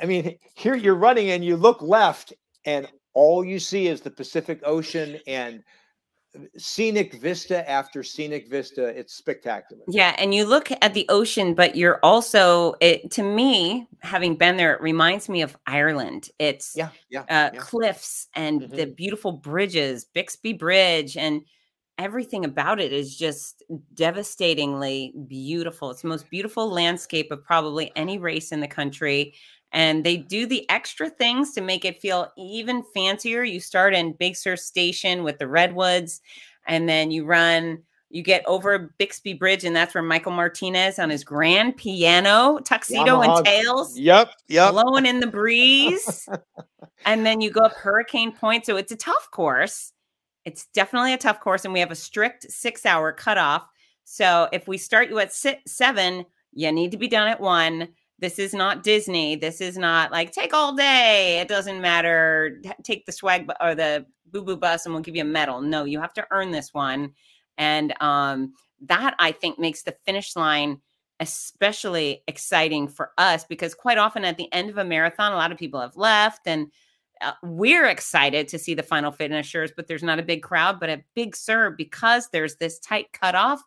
I mean, here you're running and you look left, and all you see is the Pacific Ocean and scenic vista after scenic vista. It's spectacular. Yeah, and you look at the ocean, but you're also it to me, having been there, it reminds me of Ireland. It's Yeah, yeah. uh, yeah. cliffs and the Mhm. beautiful bridges, Bixby Bridge, and everything about it is just devastatingly beautiful. It's the most beautiful landscape of probably any race in the country. And they do the extra things to make it feel even fancier. You start in Big Sur Station with the redwoods, and then you run. You get over Bixby Bridge, and that's where Michael Martinez on his grand piano, tuxedo Yamaha- and tails Yep, yep. blowing in the breeze. and then you go up Hurricane Point. So it's a tough course. It's definitely a tough course. And we have a strict six hour cutoff. So if we start you at si- seven, you need to be done at one. This is not Disney. This is not like take all day. It doesn't matter. Take the swag bu- or the boo boo bus and we'll give you a medal. No, you have to earn this one. And um, that I think makes the finish line especially exciting for us because quite often at the end of a marathon, a lot of people have left and uh, we're excited to see the final finishers, but there's not a big crowd. But at Big Sur, because there's this tight cutoff,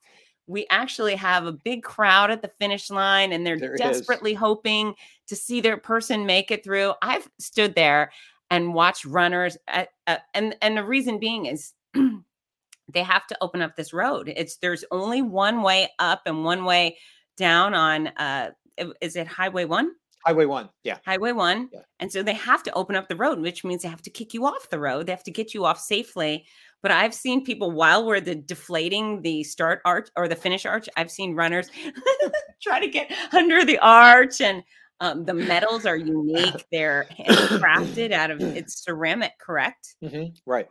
we actually have a big crowd at the finish line and they're There desperately hoping to see their person make it through. I've stood there and watched runners, at, uh, and and the reason being is they have to open up this road. It's there's only one way up and one way down on uh is it highway 1 Highway one. Yeah. highway 1 Yeah. and so they have to open up the road which means they have to kick you off the road they have to get you off safely but i've seen people while we're the deflating the start arch or the finish arch i've seen runners try to get under the arch and um, the medals are unique they're crafted out of it's ceramic correct Mhm, Right.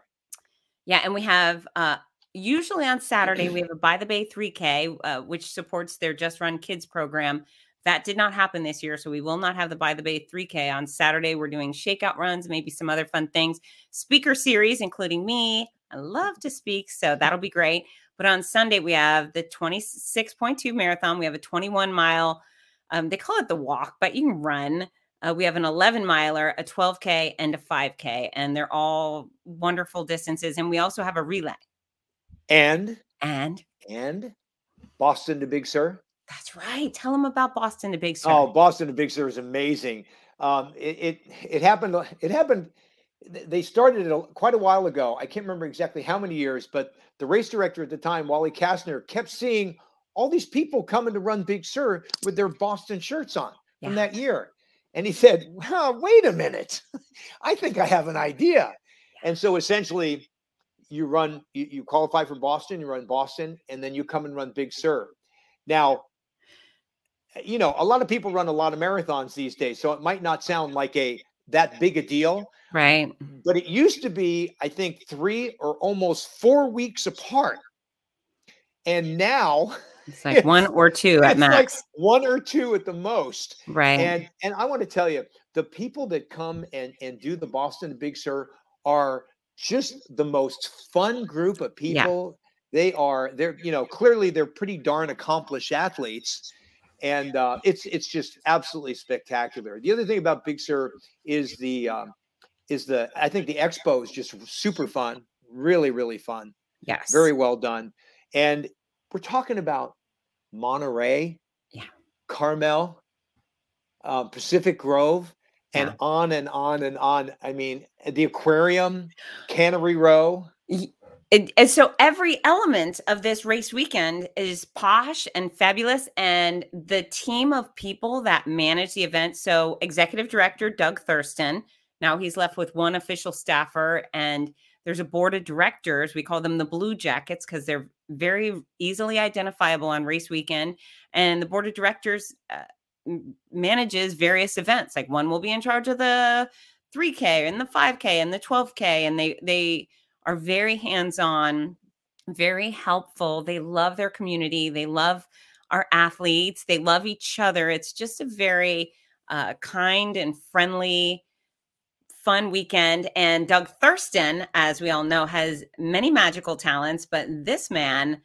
yeah, and we have uh usually on Saturday we have a by the bay 3K uh, which supports their Just Run Kids program. That did not happen this year, so we will not have the by the bay 3K on Saturday. We're doing shakeout runs, maybe some other fun things, speaker series including me. I love to speak, so that'll be great. But on Sunday we have the 26.2 marathon. We have a 21 mile. Um, they call it the walk, but you can run. Uh, we have an 11 miler, a 12K, and a 5K, and they're all wonderful distances. And we also have a relay. And And and Boston to Big Sur. that's right. Tell them about Boston to Big Sur. Oh, Boston to Big Sur is amazing. Um, it, it it happened. It happened. Th- They started it quite a while ago. I can't remember exactly how many years, but the race director at the time, Wally Kastner, kept seeing all these people coming to run Big Sur with their Boston shirts on from that year, and he said, "Well, wait a minute. I think I have an idea." And so essentially, you run, you, you qualify for Boston, you run Boston, and then you come and run Big Sur. Now, you know, a lot of people run a lot of marathons these days, so it might not sound like a that big a deal, right. but it used to be, I think, three or almost four weeks apart. And now It's like one or two at it's like max. one or two at the most. right. And and I want to tell you, the people that come and and do the Boston Big Sur are just the most fun group of Yeah. people. They are they're you know clearly they're pretty darn accomplished athletes, and uh, it's it's just absolutely spectacular. The other thing about Big Sur is the um, is the I think the expo is just super fun, really really fun, yes. very well done, and we're talking about Monterey, Yeah. Carmel, uh, Pacific Grove, and Yeah. on and on and on. I mean, the aquarium, Cannery Row. It, and so every element of this race weekend is posh and fabulous and the team of people that manage the event so executive director doug thurston now he's left with one official staffer and there's a board of directors we call them the blue jackets because they're very easily identifiable on race weekend and the board of directors uh, manages various events like one will be in charge of the 3k and the 5k and the 12k and they they are very hands on, very helpful. They love their community. They love our athletes. They love each other. It's just a very uh, kind and friendly, fun weekend. And Doug Thurston, as we all know, has many magical talents, but this man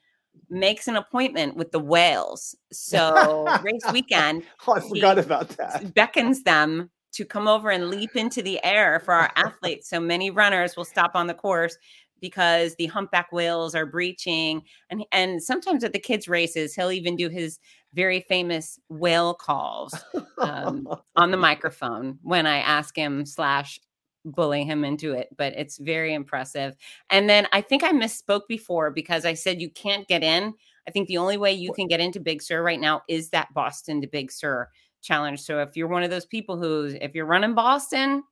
makes an appointment with the whales. So race weekend. oh, I forgot about that. Beckons them to come over and leap into the air for our athletes. So many runners will stop on the course because the humpback whales are breaching and and sometimes at the kids races he'll even do his very famous whale calls um, on the microphone when i ask him slash bully him into it but it's very impressive. And then i think i misspoke before because i said you can't get in. I think the only way you can get into big sur right now is that boston to big sur challenge. So if you're one of those people who, if you're running Boston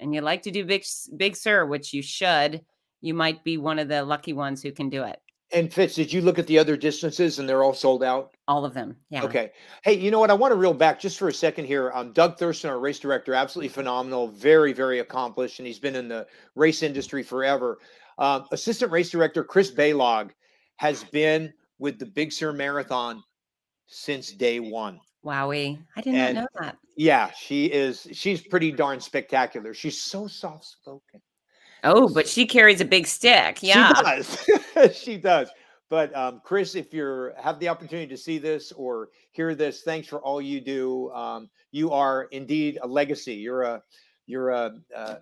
and you like to do big, big sur, which you should, you might be one of the lucky ones who can do it. And Fitz, did you look at the other distances and they're all sold out? All of them. Yeah. Okay. Hey, you know what? I want to reel back just for a second here. Um, Doug Thurston, our race director, absolutely phenomenal, very, very accomplished, and he's been in the race industry forever. Um, assistant race director Chris Baylog has been with the Big Sur Marathon since day one. Wowie. I did not know that. Yeah, she is. She's pretty darn spectacular. She's so soft spoken. Oh, but she carries a big stick. Yeah. She does. she does. But um, Chris, if you have the opportunity to see this or hear this, thanks for all you do. Um, you are indeed a legacy. You're a you're a, a,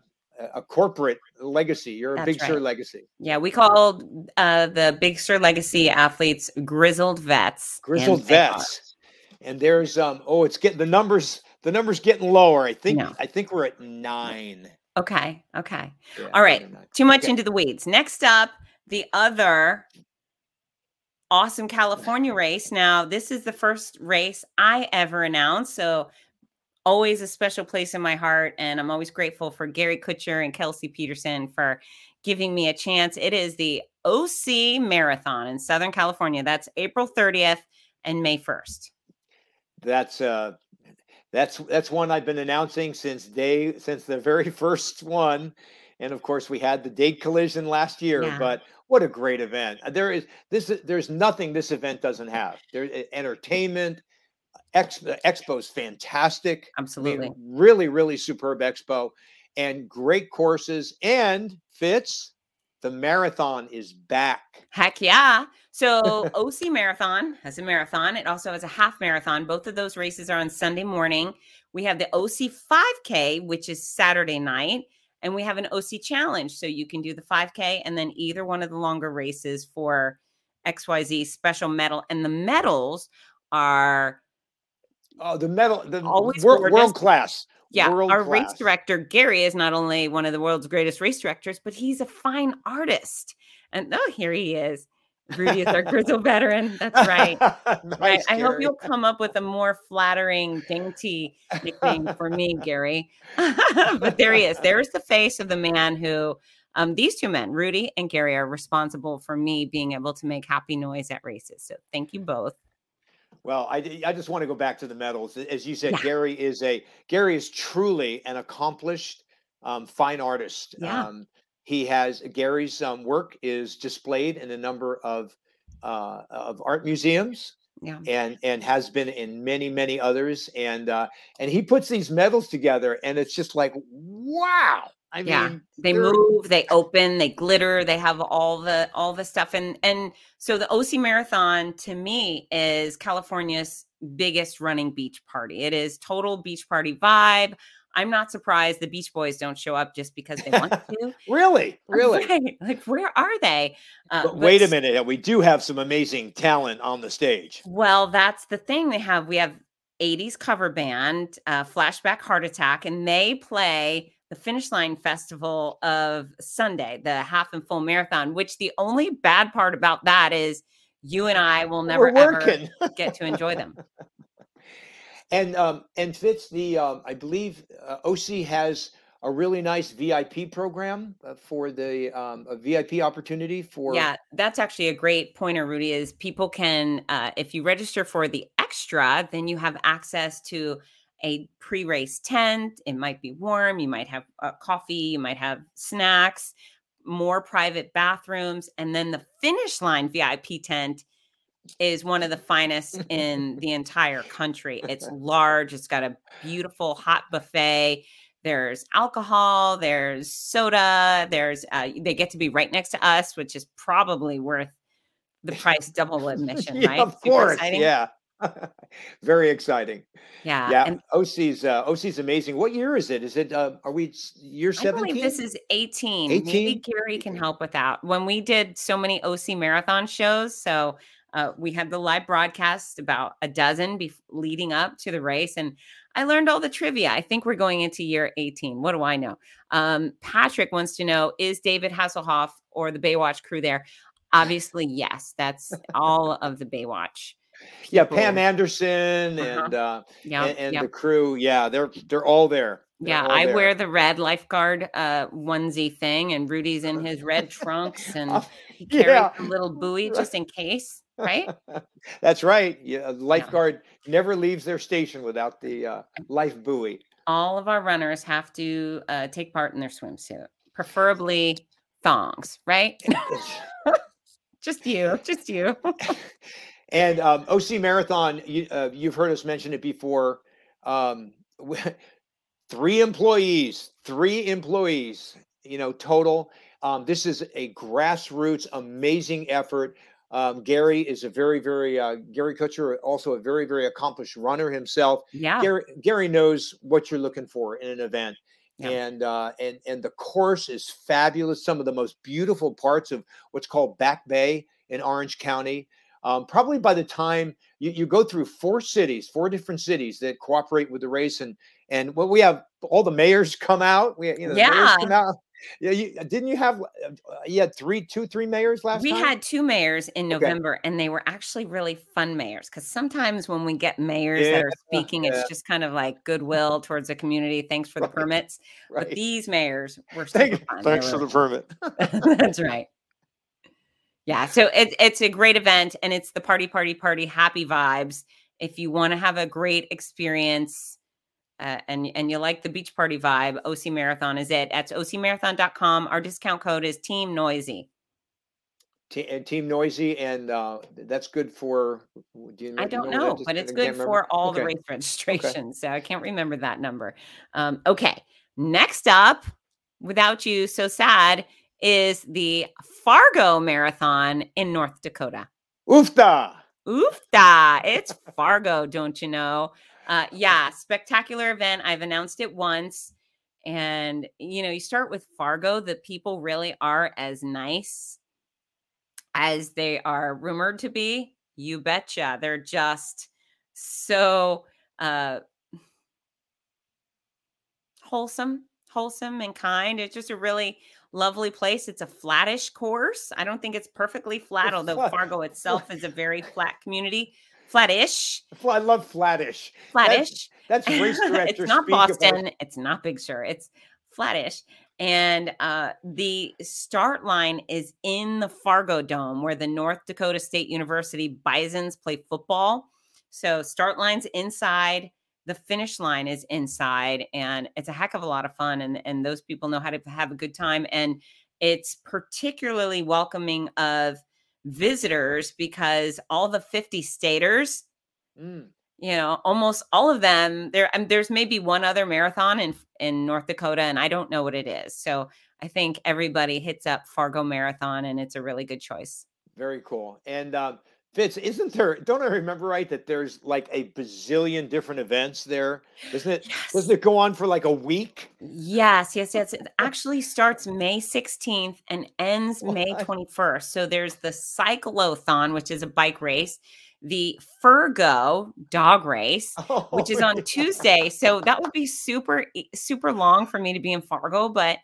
a corporate legacy. You're a That's Big right. Sur legacy. Yeah, we call uh, the Big Sur legacy athletes grizzled vets. Grizzled vets and there's um oh it's getting the numbers the numbers getting lower. I think no. I think we're at nine. Okay. Okay. Yeah, All right. Too much okay. into the weeds. Next up, the other awesome California race. Now, this is the first race I ever announced. So always a special place in my heart. And I'm always grateful for Gary Kutcher and Kelsey Peterson for giving me a chance. It is the OC Marathon in Southern California. That's April 30th and May 1st that's uh that's that's one I've been announcing since day since the very first one. And of course, we had the date collision last year, yeah. but what a great event! Uh, there is this. There's nothing this event doesn't have. There entertainment. Expo, expo's fantastic. Absolutely, I mean, really, really superb expo, and great courses. And Fitz, the marathon is back. Heck yeah. So OC Marathon has a marathon. It also has a half marathon. Both of those races are on Sunday morning. We have the OC 5K, which is Saturday night, and we have an OC challenge. So you can do the 5K and then either one of the longer races for XYZ special medal. And the medals are Oh, the medal, the world, world class. Yeah, world our class. race director Gary is not only one of the world's greatest race directors, but he's a fine artist. And oh, here he is. Rudy is our grizzle veteran. That's right. nice, right. I hope you'll come up with a more flattering, dainty nickname for me, Gary. but there he is. There's the face of the man who um, these two men, Rudy and Gary, are responsible for me being able to make happy noise at races. So thank you both. Well, I, I just want to go back to the medals. As you said, yeah. Gary is a Gary is truly an accomplished um, fine artist. Yeah. Um, he has Gary's um, work is displayed in a number of uh, of art museums. Yeah. and and has been in many many others and uh and he puts these medals together and it's just like wow I yeah, mean, they move, they open, they glitter, they have all the all the stuff, and and so the OC Marathon to me is California's biggest running beach party. It is total beach party vibe. I'm not surprised the Beach Boys don't show up just because they want to. really, really, right. like where are they? Uh, but wait but, a minute, we do have some amazing talent on the stage. Well, that's the thing. They have we have 80s cover band, uh, Flashback Heart Attack, and they play the Finish Line Festival of Sunday, the half and full marathon, which the only bad part about that is you and I will never ever get to enjoy them. and um, and Fitz, the um, I believe uh, OC has a really nice VIP program uh, for the um, a VIP opportunity for. Yeah, that's actually a great pointer, Rudy. Is people can uh, if you register for the extra, then you have access to a pre-race tent. It might be warm. You might have uh, coffee. You might have snacks. More private bathrooms, and then the finish line VIP tent is one of the finest in the entire country. It's large. It's got a beautiful hot buffet. There's alcohol. There's soda. There's uh, they get to be right next to us, which is probably worth the price double admission, yeah, right? Of course, yeah. Very exciting. Yeah. Yeah. And OC's uh, OC's amazing. What year is it? Is it uh, are we year 17? this is 18. 18? Maybe Gary can help with that. When we did so many OC marathon shows, so uh, we had the live broadcast about a dozen be- leading up to the race, and I learned all the trivia. I think we're going into year 18. What do I know? Um, Patrick wants to know Is David Hasselhoff or the Baywatch crew there? Obviously, yes. That's all of the Baywatch. People. Yeah, Pam Anderson uh-huh. and uh, yeah, and, and the crew. Yeah, they're they're all there. They're yeah, all I there. wear the red lifeguard uh, onesie thing, and Rudy's in his red trunks, and he carries yeah. a little buoy just in case right? That's right. Yeah, lifeguard yeah. never leaves their station without the uh, life buoy. All of our runners have to uh, take part in their swimsuit, preferably thongs, right? just you, just you. And um, OC Marathon, you, uh, you've heard us mention it before. Um, three employees, three employees, you know, total. Um, this is a grassroots, amazing effort. Um, Gary is a very, very uh, Gary Kutcher, also a very, very accomplished runner himself. Yeah, Gary, Gary knows what you're looking for in an event, yeah. and uh, and and the course is fabulous. Some of the most beautiful parts of what's called Back Bay in Orange County. Um, probably by the time you, you go through four cities, four different cities that cooperate with the race, and and well, we have all the mayors come out. We you know yeah. come out. Yeah, you, didn't you have? Uh, you had three, two, three mayors last we time. had two mayors in November, okay. and they were actually really fun mayors. Because sometimes when we get mayors yeah, that are speaking, yeah. it's just kind of like goodwill towards the community. Thanks for the right. permits. Right. But these mayors were Thank, fun. Thanks for the permit. That's right. Yeah, so it's it's a great event, and it's the party, party, party, happy vibes. If you want to have a great experience uh, and and you like the beach party vibe, OC Marathon is it. That's ocmarathon.com. Our discount code is Team Noisy. T- and Team Noisy, and uh, that's good for. Do you, I don't know, know but it's good for all okay. the race registrations. Okay. So I can't remember that number. Um, okay, next up, without you, so sad is the Fargo Marathon in North Dakota. Oofta! Oofta! It's Fargo, don't you know? Uh, yeah, spectacular event. I've announced it once. And, you know, you start with Fargo. The people really are as nice as they are rumored to be. You betcha. They're just so uh, wholesome, wholesome and kind. It's just a really lovely place. It's a flattish course. I don't think it's perfectly flat, although Fargo itself is a very flat community flattish. I love flattish. Flattish. That's, that's race director. it's not Boston. About. It's not Big Sur. It's flattish. And uh, the start line is in the Fargo Dome, where the North Dakota State University Bisons play football. So start line's inside, the finish line is inside, and it's a heck of a lot of fun. And and those people know how to have a good time. And it's particularly welcoming of visitors because all the 50 staters, mm. you know, almost all of them there. I mean, there's maybe one other marathon in in North Dakota, and I don't know what it is. So I think everybody hits up Fargo Marathon, and it's a really good choice. Very cool. And um, Fitz, isn't there? Don't I remember right that there's like a bazillion different events there? Doesn't it? Yes. Doesn't it go on for like a week? Yes, yes, yes. It actually starts May 16th and ends what? May 21st. So there's the cyclothon, which is a bike race. the Fargo dog race, Oh, which is oh, on yeah. Tuesday. So that would be super, super long for me to be in Fargo, but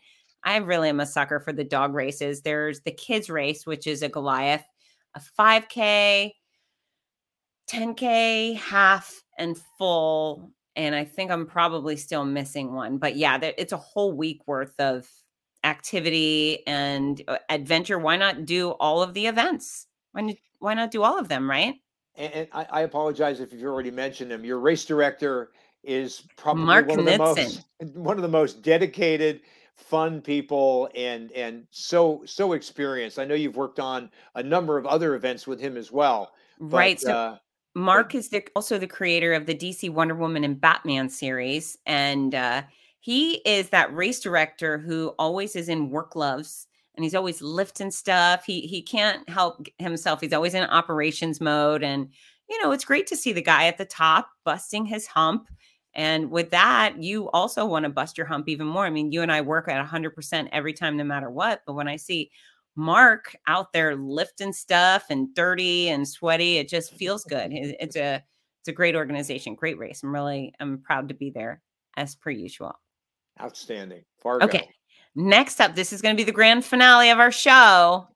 I really am a sucker for the dog races. There's the kids race, which is a Goliath, a 5K, 10K, half, and full. And I think I'm probably still missing one. But yeah, there, it's a whole week worth of activity and uh, adventure. Why not do all of the events? Why, why not do all of them, right? And, and I, I apologize if you've already mentioned him. Your race director is probably Mark one of the most one of the most dedicated, fun people, and and so so experienced. I know you've worked on a number of other events with him as well. But, right. So uh, Mark is the, also the creator of the DC Wonder Woman and Batman series, and uh, he is that race director who always is in work gloves and he's always lifting stuff. He he can't help himself. He's always in operations mode, and you know it's great to see the guy at the top busting his hump. And with that, you also want to bust your hump even more. I mean, you and I work at 100% every time, no matter what. But when I see Mark out there lifting stuff and dirty and sweaty, it just feels good. It's a it's a great organization, great race. I'm really I'm proud to be there as per usual. outstanding. Fargo. Okay. Next up, this is going to be the grand finale of our show.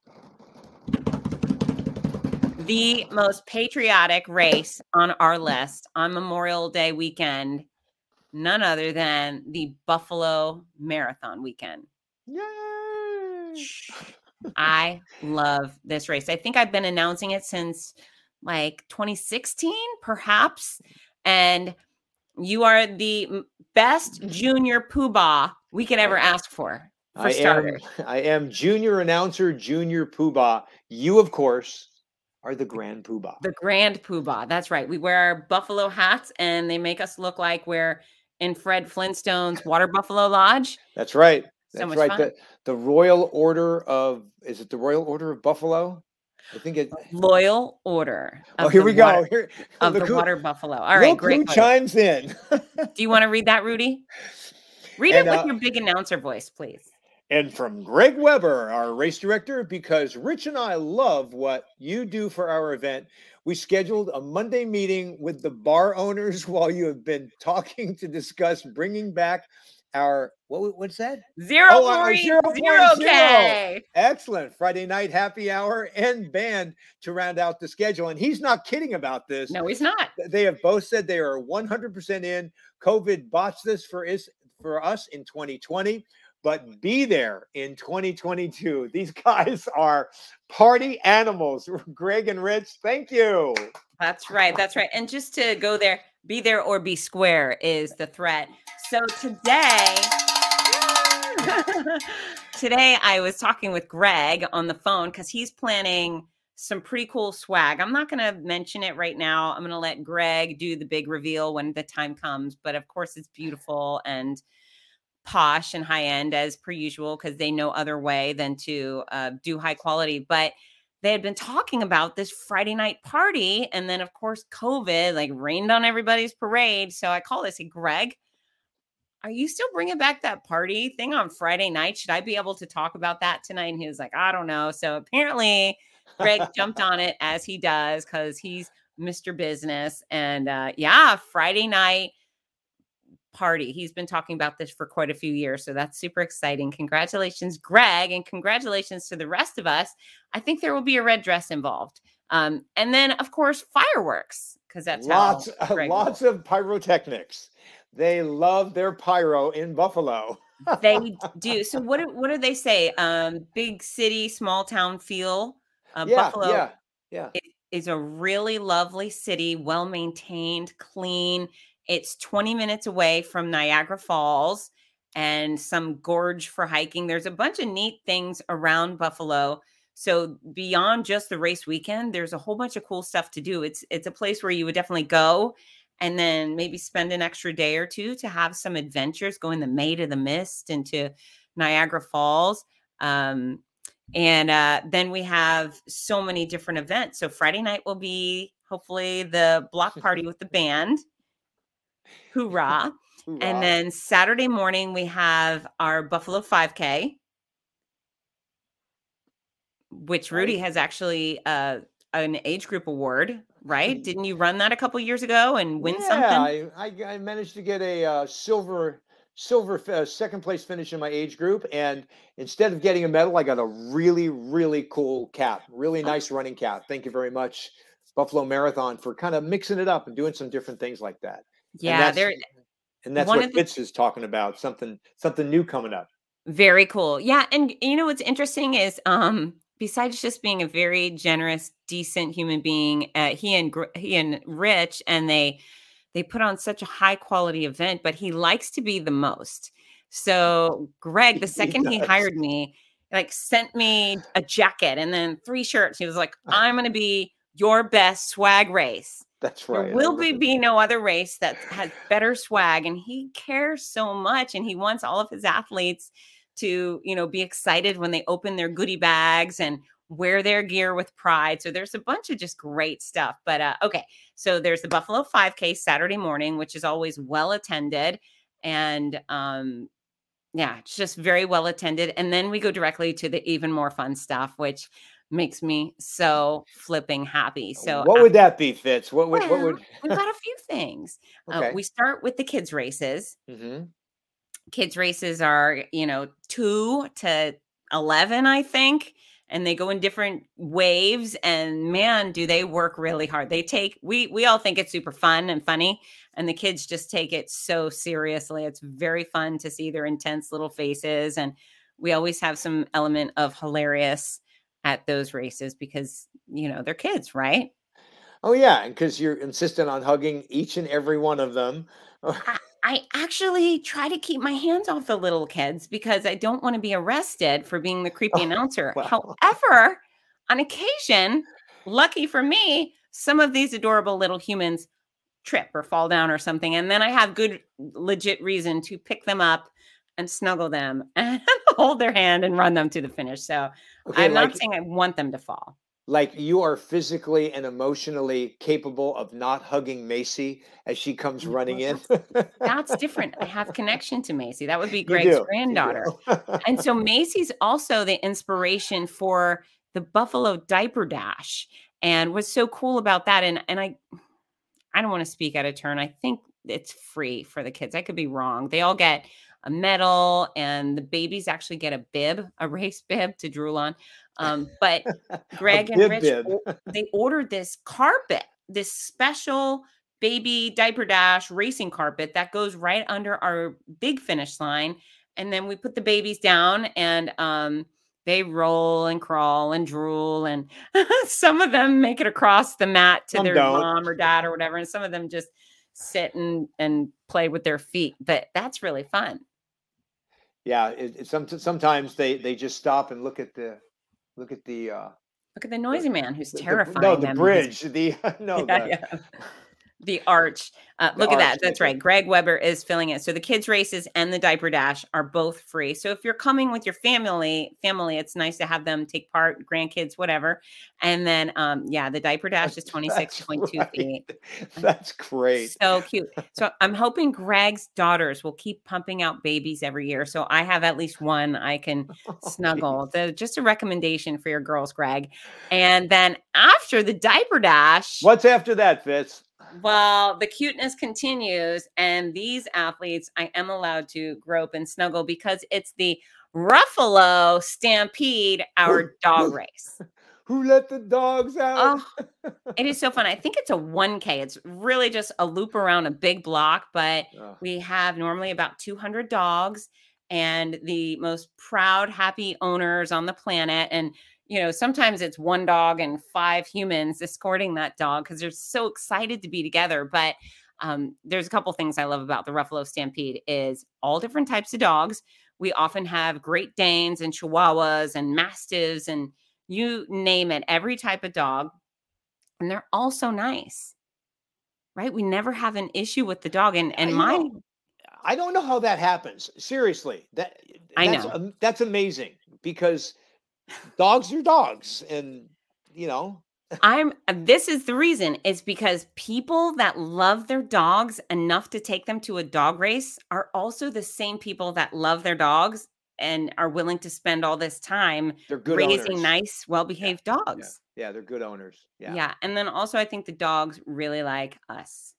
The most patriotic race on our list on Memorial Day weekend, none other than the Buffalo Marathon weekend. Yay! I love this race. I think I've been announcing it since like 2016, perhaps. And you are the best junior poobah we could ever ask for. For I am. I am junior announcer, junior poobah. You, of course, are the grand poobah. The grand poobah. That's right. We wear our buffalo hats and they make us look like we're in Fred Flintstone's Water Buffalo Lodge. That's right. That's much right. fun. The, the Royal Order of is it the Royal Order of Buffalo? I think it. Loyal Order. Oh, here the we go. water- Here, Of the who- water buffalo. All right, look great. who chimes in. Do you want to read that, Rudy? Read And, it with uh, your big announcer voice, please. And from Greg Weber, our race director, because Rich and I love what you do for our event. We scheduled a Monday meeting with the bar owners while you have been talking to discuss bringing back our what, what's that? Zero Oh, uh, point zero zero. K. Excellent Friday night happy hour and band to round out the schedule. And he's not kidding about this. No, he's not. They have both said they are 100% in. COVID botched this for is for us in 2020, but be there in 2022. These guys are party animals. Greg and Rich, thank you. That's right. That's right. And just to go there, be there or be square is the threat. So today, today I was talking with Greg on the phone because he's planning some pretty cool swag. I'm not going to mention it right now. I'm going to let Greg do the big reveal when the time comes. But of course, it's beautiful and posh and high end as per usual because they know other way than to uh, do high quality. But they had been talking about this Friday night party, and then of course COVID like rained on everybody's parade. So I called. I said, Greg, are you still bringing back that party thing on Friday night? Should I be able to talk about that tonight? And he was like, I don't know. So apparently, Greg jumped on it as he does because he's Mr. Business. And uh, yeah, Friday night party. He's been talking about this for quite a few years. So that's super exciting. Congratulations, Greg, and congratulations to the rest of us. I think there will be a red dress involved. Um, and then, of course, fireworks, because that's lots, how uh, Greg lots of pyrotechnics. They love their pyro in Buffalo. they do. So what do, what do they say? Um, big city, small town feel. Uh, yeah, Buffalo yeah, yeah. is a really lovely city, well maintained, clean. It's 20 minutes away from Niagara Falls and some gorge for hiking. There's a bunch of neat things around Buffalo. So beyond just the race weekend, there's a whole bunch of cool stuff to do. It's it's a place where you would definitely go and then maybe spend an extra day or two to have some adventures, go in the Maid of the Mist into Niagara Falls. Um, and uh, then we have so many different events. So Friday night will be hopefully the block party with the band. Hoorah. Hoorah. And then Saturday morning, we have our Buffalo 5K, which Rudy Right. has actually uh, an age group award, right? Didn't you run that a couple years ago and win yeah, something? I, I I managed to get a uh, silver silver uh, second place finish in my age group, and instead of getting a medal, I got a really really cool cap, really Oh. nice running cap. Thank you very much, Buffalo Marathon, for kind of mixing it up and doing some different things like that. And Yeah, that's they're and that's what of the- is talking about. Something something new coming up. very cool. Yeah, and you know what's interesting is um besides just being a very generous, decent human being, uh, he and he and Rich and they they put on such a high quality event, but he likes to be the most. So Greg, the second he does. hired me, like sent me a jacket and then three shirts. He was like, "I'm going to be your best swag race." That's right. There will be, be no other race that has better swag. And he cares so much. And he wants all of his athletes to, you know, be excited when they open their goodie bags and wear their gear with pride. So there's a bunch of just great stuff. But uh, okay. So there's the Buffalo 5K Saturday morning, which is always well attended. And um, yeah, it's just very well attended. And then we go directly to the even more fun stuff, which makes me so flipping happy. So what would that be, Fitz? What would what would? we've got a few things. Uh, Okay. we start with the kids races. hmm Kids races are, you know, 2 to 11, I think, and they go in different waves and man, do they work really hard. They take we we all think it's super fun and funny and the kids just take it so seriously. It's very fun to see their intense little faces and we always have some element of hilarious at those races because, you know, they're kids, right? Oh yeah, and because you're insistent on hugging each and every one of them. I, I actually try to keep my hands off the little kids because I don't want to be arrested for being the creepy Oh, announcer. wow. However, on occasion, lucky for me, some of these adorable little humans trip or fall down or something. And then I have good, legit reason to pick them up and snuggle them and hold their hand and run them to the finish. So Okay, I'm like not saying I want them to fall. like you are physically and emotionally capable of not hugging Macy as she comes running in. That's different. I have connection to Macy. That would be Greg's do, you do. granddaughter. and so Macy's also the inspiration for the Buffalo Diaper Dash. And what's so cool about that, and and I I don't want to speak out of turn. I think it's free for the kids. I could be wrong. They all get a medal, and the babies actually get a bib, a race bib to drool on. Um, but Greg and Rich, bib. they ordered this carpet, this special baby diaper dash racing carpet that goes right under our big finish line. And then we put the babies down and um, they roll and crawl and drool. And some of them make it across the mat to Some their don't. mom or dad or whatever. And some of them just sit and, and play with their feet. But that's really fun. Yeah, it, it, some, sometimes they they just stop and look at the look at the uh Look at the noisy man who's the- the- no, the them. Bridge. The no, yeah, the, yeah. The arch. Uh, The look at that. That's right. Greg Weber is filling it. So the kids races and the diaper dash are both free. So if you're coming with your family, family, it's nice to have them take part, grandkids, whatever. And then, um, yeah, the diaper dash is 26.2 right. feet. That's great. So cute. So I'm hoping Greg's daughters will keep pumping out babies every year. So I have at least one I can Oh, snuggle. So just a recommendation for your girls, Greg. And then after the diaper dash, What's after that, Fitz? Well, the cuteness continues, and these athletes I am allowed to grope and snuggle because it's the Ruffalo Stampede, our dog race. Who let the dogs out? Oh, it is so fun. I think it's a 1K. It's really just a loop around a big block, but Oh, we have normally about 200 dogs and the most proud, happy owners on the planet. And, you know, sometimes it's one dog and five humans escorting that dog because they're so excited to be together. But um, there's a couple things I love about the Ruffalo Stampede is all different types of dogs. We often have Great Danes and Chihuahuas and Mastiffs and you name it, every type of dog. And they're all so nice, right? We never have an issue with the dog. And, and you my, know, I don't know how that happens. Seriously, that I know. am- that's amazing because dogs are dogs, and you know, I'm uh, this is the reason it's because people that love their dogs enough to take them to a dog race are also the same people that love their dogs and are willing to spend all this time They're good raising owners. nice, well-behaved Yeah. dogs. Yeah, they're good owners. Yeah. Yeah. And then also I think the dogs really like us.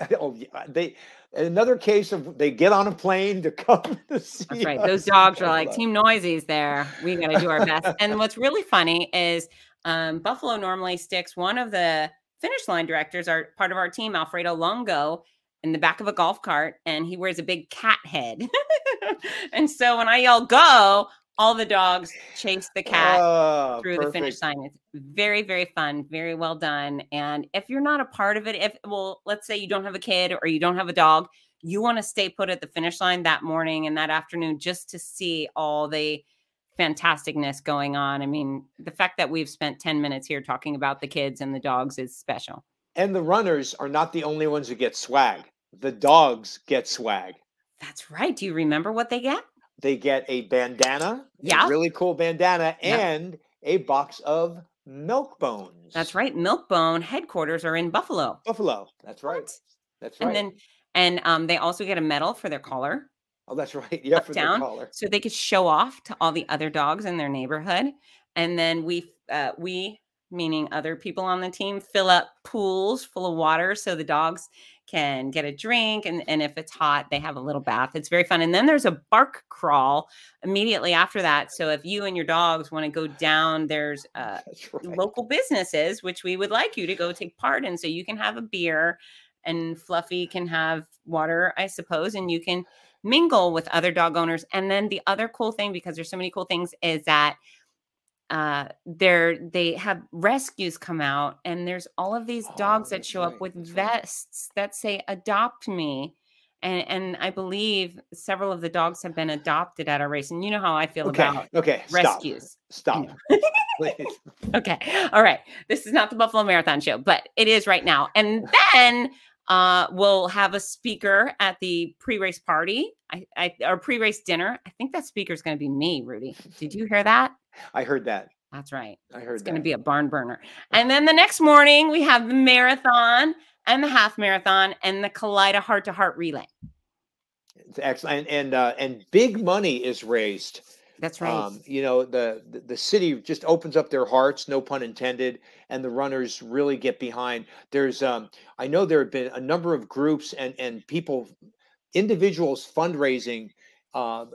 oh, yeah. They another case of they get on a plane to come to see. That's right. us Those dogs are like Team Noisy's there. We got to do our best. and what's really funny is um, Buffalo normally sticks one of the finish line directors, are part of our team, Alfredo Longo, in the back of a golf cart, and he wears a big cat head. and so when I yell go, all the dogs chase the cat Oh, through the finish line. It's very, very fun, very well done. And if you're not a part of it, if well, let's say you don't have a kid or you don't have a dog, you want to stay put at the finish line that morning and that afternoon just to see all the fantasticness going on. I mean, the fact that we've spent 10 minutes here talking about the kids and the dogs is special. And the runners are not the only ones who get swag. The dogs get swag. That's right. Do you remember what they get? They get a bandana, Yeah. a really cool bandana, Yeah. and a box of milk bones. That's right. Milk Bone headquarters are in Buffalo. Buffalo. That's right. What? That's right. And then and um, they also get a medal for their collar. oh, that's right. Yeah, for down. the collar. so they could show off to all the other dogs in their neighborhood and then we uh, we meaning other people on the team fill up pools full of water so the dogs can get a drink and, and if it's hot they have a little bath it's very fun and then there's a bark crawl immediately after that so if you and your dogs want to go down there's uh, right. local businesses, which we would like you to go take part in. So you can have a beer and Fluffy can have water, I suppose, and you can mingle with other dog owners. And then the other cool thing, because there's so many cool things, is that uh there they have rescues come out and there's all of these dogs Oh, that show up with that's right. vests that say adopt me and and i believe several of the dogs have been adopted at our race and you know how i feel Okay. about Okay. Stop. rescues Stop. Please. Okay. All right. This is not the Buffalo Marathon show, but it is right now. And then uh, we'll have a speaker at the pre-race party, I, I or pre-race dinner. I think that speaker is going to be me, Rudy. Did you hear that? I heard that. That's right. I heard It's going to be a barn burner. And then the next morning we have the marathon and the half marathon and the Kaleida heart to heart relay. It's excellent. And and, uh, and big money is raised. That's right. Um, you know, the, the the city just opens up their hearts, no pun intended, and the runners really get behind. There's um, I know there have been a number of groups and and people, individuals fundraising, uh,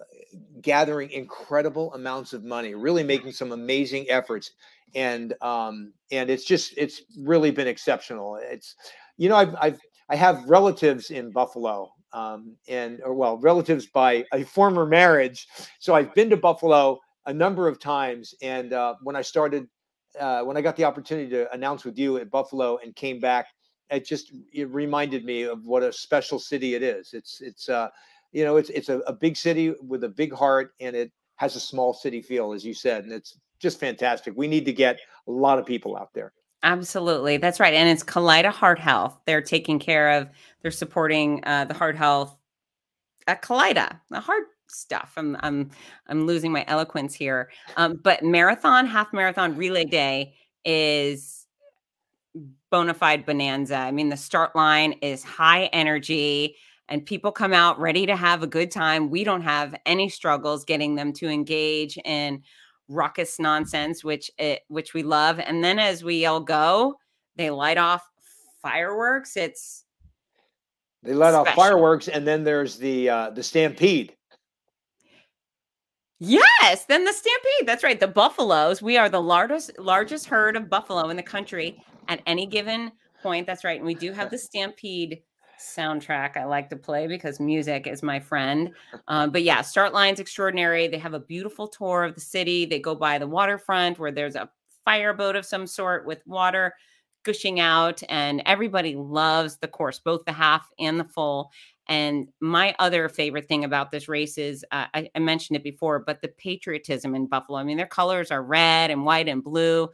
gathering incredible amounts of money, really making some amazing efforts, and um, and it's just it's really been exceptional. It's, you know, I've I've I have relatives in Buffalo, um, and or well, relatives by a former marriage. So I've been to Buffalo a number of times, and uh, when I started, uh, when I got the opportunity to announce with you at Buffalo and came back, it just it reminded me of what a special city it is. It's it's uh, you know it's it's a, a big city with a big heart, and it has a small city feel, as you said, and it's just fantastic. We need to get a lot of people out there. Absolutely. That's right. And it's Kaleida Heart Health. They're taking care of, they're supporting uh, the heart health at Kaleida, the heart stuff. I'm, I'm, I'm losing my eloquence here. Um, but marathon, half marathon relay day is bona fide bonanza. I mean, the start line is high energy and people come out ready to have a good time. We don't have any struggles getting them to engage in ruckus nonsense, which it, which we love. And then as we all go, they light off fireworks. It's They let off fireworks, and then there's the uh, the stampede. yes, then the stampede. That's right. The buffaloes. We are the largest largest herd of buffalo in the country at any given point. That's right. And we do have the stampede soundtrack I like to play because music is my friend. Um, but yeah, start line's extraordinary. They have a beautiful tour of the city. They go by the waterfront where there's a fireboat of some sort with water gushing out, and everybody loves the course, both the half and the full. And my other favorite thing about this race is uh, I, I mentioned it before, but the patriotism in Buffalo. I mean, their colors are red and white and blue.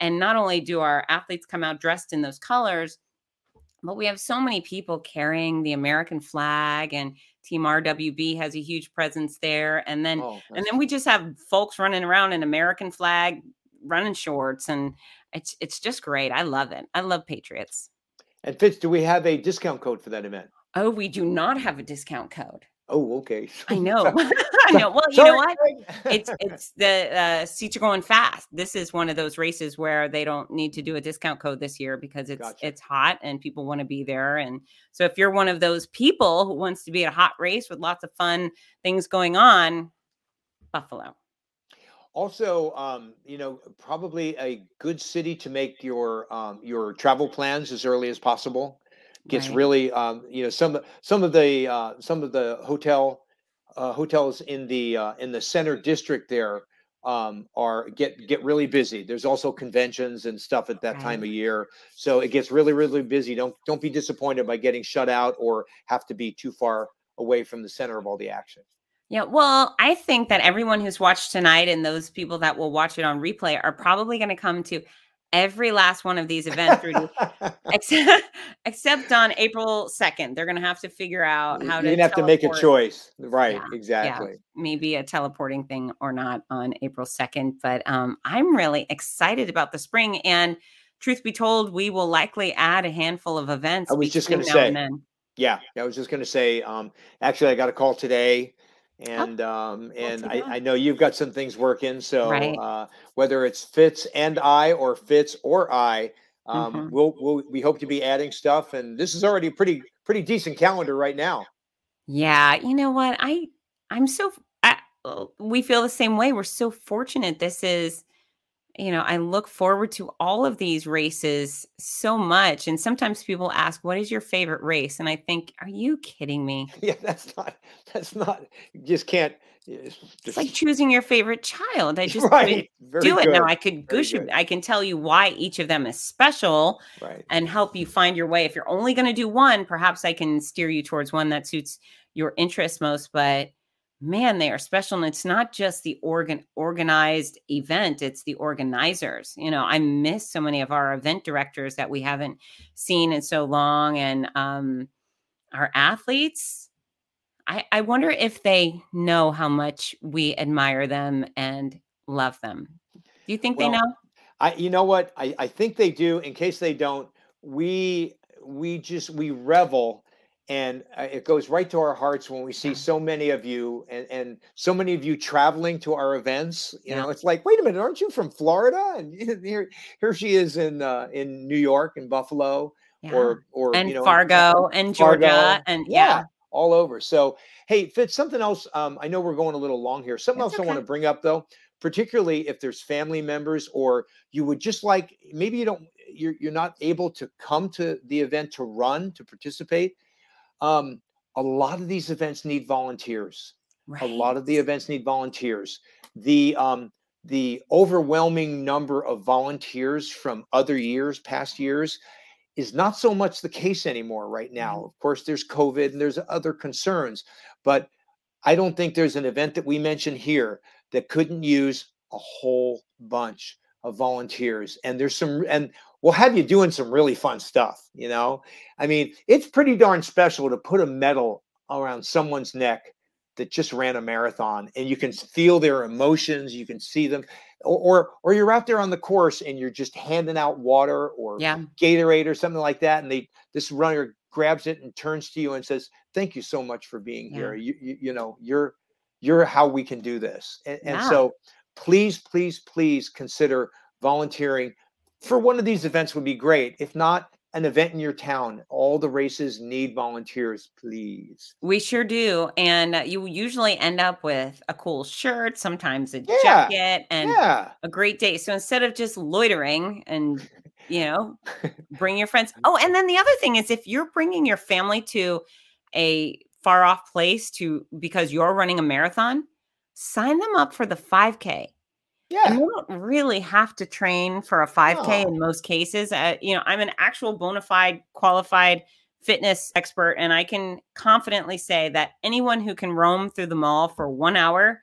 And not only do our athletes come out dressed in those colors, but we have so many people carrying the American flag, and Team RWB has a huge presence there. And then Oh, and then we just have folks running around in American flag running shorts and it's it's just great. I love it. I love Patriots. and Fitz, do we have a discount code for that event? Oh, we do not have a discount code. Oh, okay. I know. I know. Well, you know what? It's it's the uh, seats are going fast. This is one of those races where they don't need to do a discount code this year because it's Gotcha. it's hot and people want to be there. And so if you're one of those people who wants to be at a hot race with lots of fun things going on, Buffalo. Also, um, you know, probably a good city to make your um, your travel plans as early as possible. Gets Right. really, um, you know, some some of the uh, some of the hotel uh, hotels in the uh, in the center district there um, are get get really busy. There's also conventions and stuff at that time of year, so it gets really really busy. Don't don't be disappointed by getting shut out or have to be too far away from the center of all the action. Yeah, well, I think that everyone who's watched tonight and those people that will watch it on replay are probably going to come to every last one of these events, Rudy, except, except on April 2nd. They're going to have to figure out how You're to gonna have to make a choice, right? Yeah, exactly. maybe a teleporting thing or not on April 2nd. But um, I'm really excited about the spring. And truth be told, we will likely add a handful of events. I was just gonna say. Yeah, I was just going to say. Um, actually, I got a call today, and um, and I. I know you've got some things working. So Right. uh, whether it's Fitz and I, or Fitz or I, um, Mhm. we'll, we'll we hope to be adding stuff. And this is already a pretty pretty decent calendar right now. Yeah, you know what? I I'm so I, we feel the same way. We're so fortunate. This is, you know, I look forward to all of these races so much. And sometimes people ask, "What is your favorite race?" And I think, "Are you kidding me?" Yeah, that's not that's not. You just can't. It's It's like choosing your favorite child. I just right. Do it good. now. I could gush. I can tell you why each of them is special right. and help you find your way. If you're only going to do one, perhaps I can steer you towards one that suits your interest most. But man, they are special. And it's not just the organ organized event, it's the organizers. You know, I miss so many of our event directors that we haven't seen in so long. And um our athletes. I, I wonder if they know how much we admire them and love them. Do you think they know? I you know what I, I think they do. In case they don't, we we just we revel, and uh, it goes right to our hearts when we see so many of you and and so many of you traveling to our events. You Yeah. know, it's like, wait a minute, aren't you from Florida? And here here she is in uh, in New York and Buffalo Yeah. or or and you know Fargo and Georgia Fargo. and yeah. all over. So, hey, Fitz, something else. Um, I know we're going a little long here. Something That's else I want to bring up though, particularly if there's family members or you would just like maybe you don't you're you're not able to come to the event to run to participate. Um, a lot of these events need volunteers. A lot of the events need volunteers. The um the overwhelming number of volunteers from other years, past years, is not so much the case anymore right now. Of course, there's COVID and there's other concerns, but I don't think there's an event that we mentioned here that couldn't use a whole bunch of volunteers. And there's some, and we'll have you doing some really fun stuff. You know, I mean, it's pretty darn special to put a medal around someone's neck that just ran a marathon and you can feel their emotions you can see them or or, or you're out there on the course and you're just handing out water or Yeah. Gatorade or something like that, and they this runner grabs it and turns to you and says, "Thank you so much for being Yeah. here. You, you you know you're you're how we can do this." And, and so, please, please, please consider volunteering for one of these events. Would be great. If not, an event in your town. All the races need volunteers, please. We sure do. And uh, you usually end up with a cool shirt, sometimes a Yeah. jacket, and yeah, a great day. So instead of just loitering and, you know, bring your friends. Oh, and then the other thing is if you're bringing your family to a far off place to because you're running a marathon, sign them up for the 5K. yeah, And don't really have to train for a 5K No. in most cases. Uh, you know, I'm an actual bona fide qualified fitness expert, and I can confidently say that anyone who can roam through the mall for one hour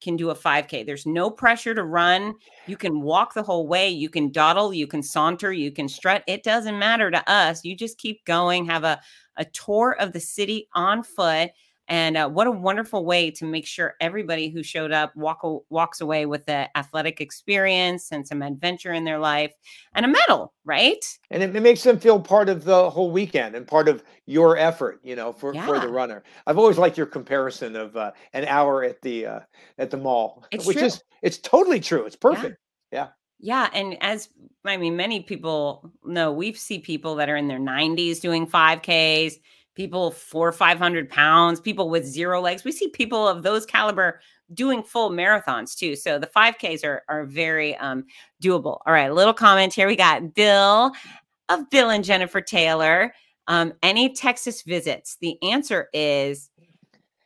can do a 5K. There's no pressure to run. You can walk the whole way. You can dawdle. You can saunter. You can strut. It doesn't matter to us. You just keep going. Have a a tour of the city on foot. And uh, what a wonderful way to make sure everybody who showed up walk, walks away with the athletic experience and some adventure in their life and a medal, right? And it, it makes them feel part of the whole weekend and part of your effort, you know, for, Yeah. for the runner. I've always liked your comparison of uh, an hour at the uh, at the mall, It's which true. is it's totally true. It's perfect. Yeah. Yeah, and as I mean, many people know, we've see people that are in their 90s doing 5Ks, people four, 500 pounds, people with zero legs. We see people of those caliber doing full marathons too. So the 5Ks are are very um, doable. All right, a little comment here. We got Bill of Bill and Jennifer Taylor. Um, any Texas visits? The answer is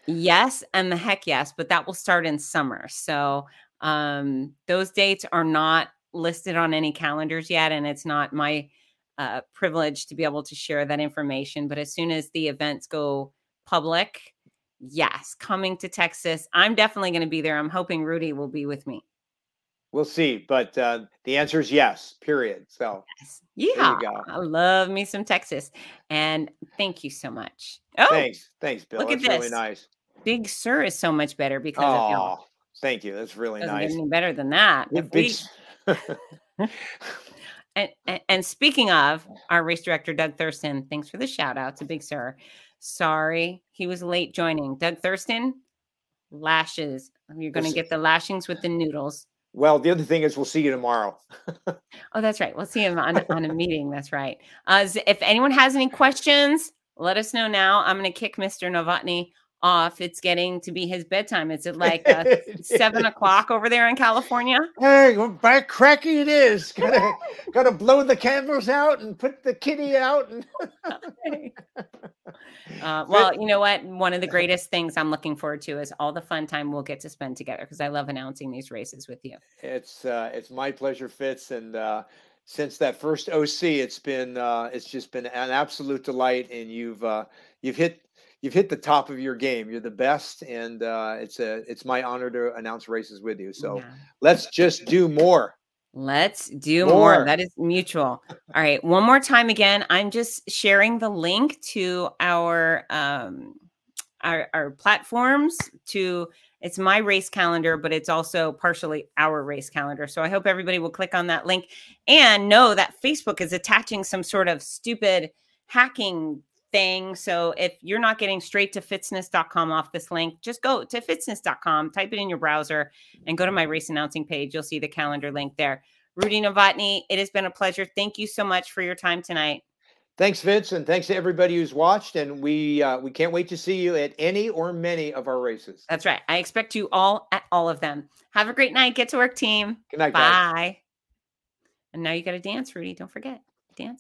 yes, and the heck yes, but that will start in summer. So um, those dates are not listed on any calendars yet, and it's not my uh, privilege to be able to share that information. But as soon as the events go public, yes, coming to Texas, I'm definitely going to be there. I'm hoping Rudy will be with me. We'll see, but uh, the answer is yes. Period. So Yes. Yeah, go. I love me some Texas, and thank you so much. Oh, thanks, thanks, Bill. look at That's really this. nice. Big Sur is so much better because of y'all. Oh, thank you. That's really Doesn't nice. get any better than that. If big we- And, and, speaking of our race director, Doug Thurston, thanks for the shout out to Big Sur. Sorry, he was late joining. Doug Thurston, lashes. You're going to get the lashings with the noodles. well, the other thing is, we'll see you tomorrow. Oh, that's right. We'll see him on, on a meeting. That's right. Uh, if anyone has any questions, let us know now. I'm going to kick Mr. Novotny off. It's getting to be his bedtime. Is it like uh, seven o'clock over there in California. Hey, well, back cracky it is. Gotta gotta blow the candles out and put the kitty out. And Uh, well, you know what? One of the greatest things I'm looking forward to is all the fun time we'll get to spend together because I love announcing these races with you. it's uh, it's my pleasure, Fitz. And uh, since that first OC, it's been uh, it's just been an absolute delight. And you've uh, you've hit you've hit the top of your game. You're the best, and uh, it's a it's my honor to announce races with you. So Yeah. let's just do more. Let's do more. More. That is mutual. All right. One more time again. I'm just sharing the link to our um our, our platforms to it's my race calendar, but it's also partially our race calendar. So I hope everybody will click on that link and know that Facebook is attaching some sort of stupid hacking thing. So if you're not getting straight to fitzness.com off this link, just go to fitzness.com, type it in your browser, and go to my race announcing page. You'll see the calendar link there. Rudy Novotny, it has been a pleasure. Thank you so much for your time tonight. Thanks, Vince, and thanks to everybody who's watched. And we uh, we can't wait to see you at any or many of our races. That's right. I expect you all at all of them. Have a great night. Get to work, team. Good night, guys. Bye. And now you got to dance, Rudy. Don't forget.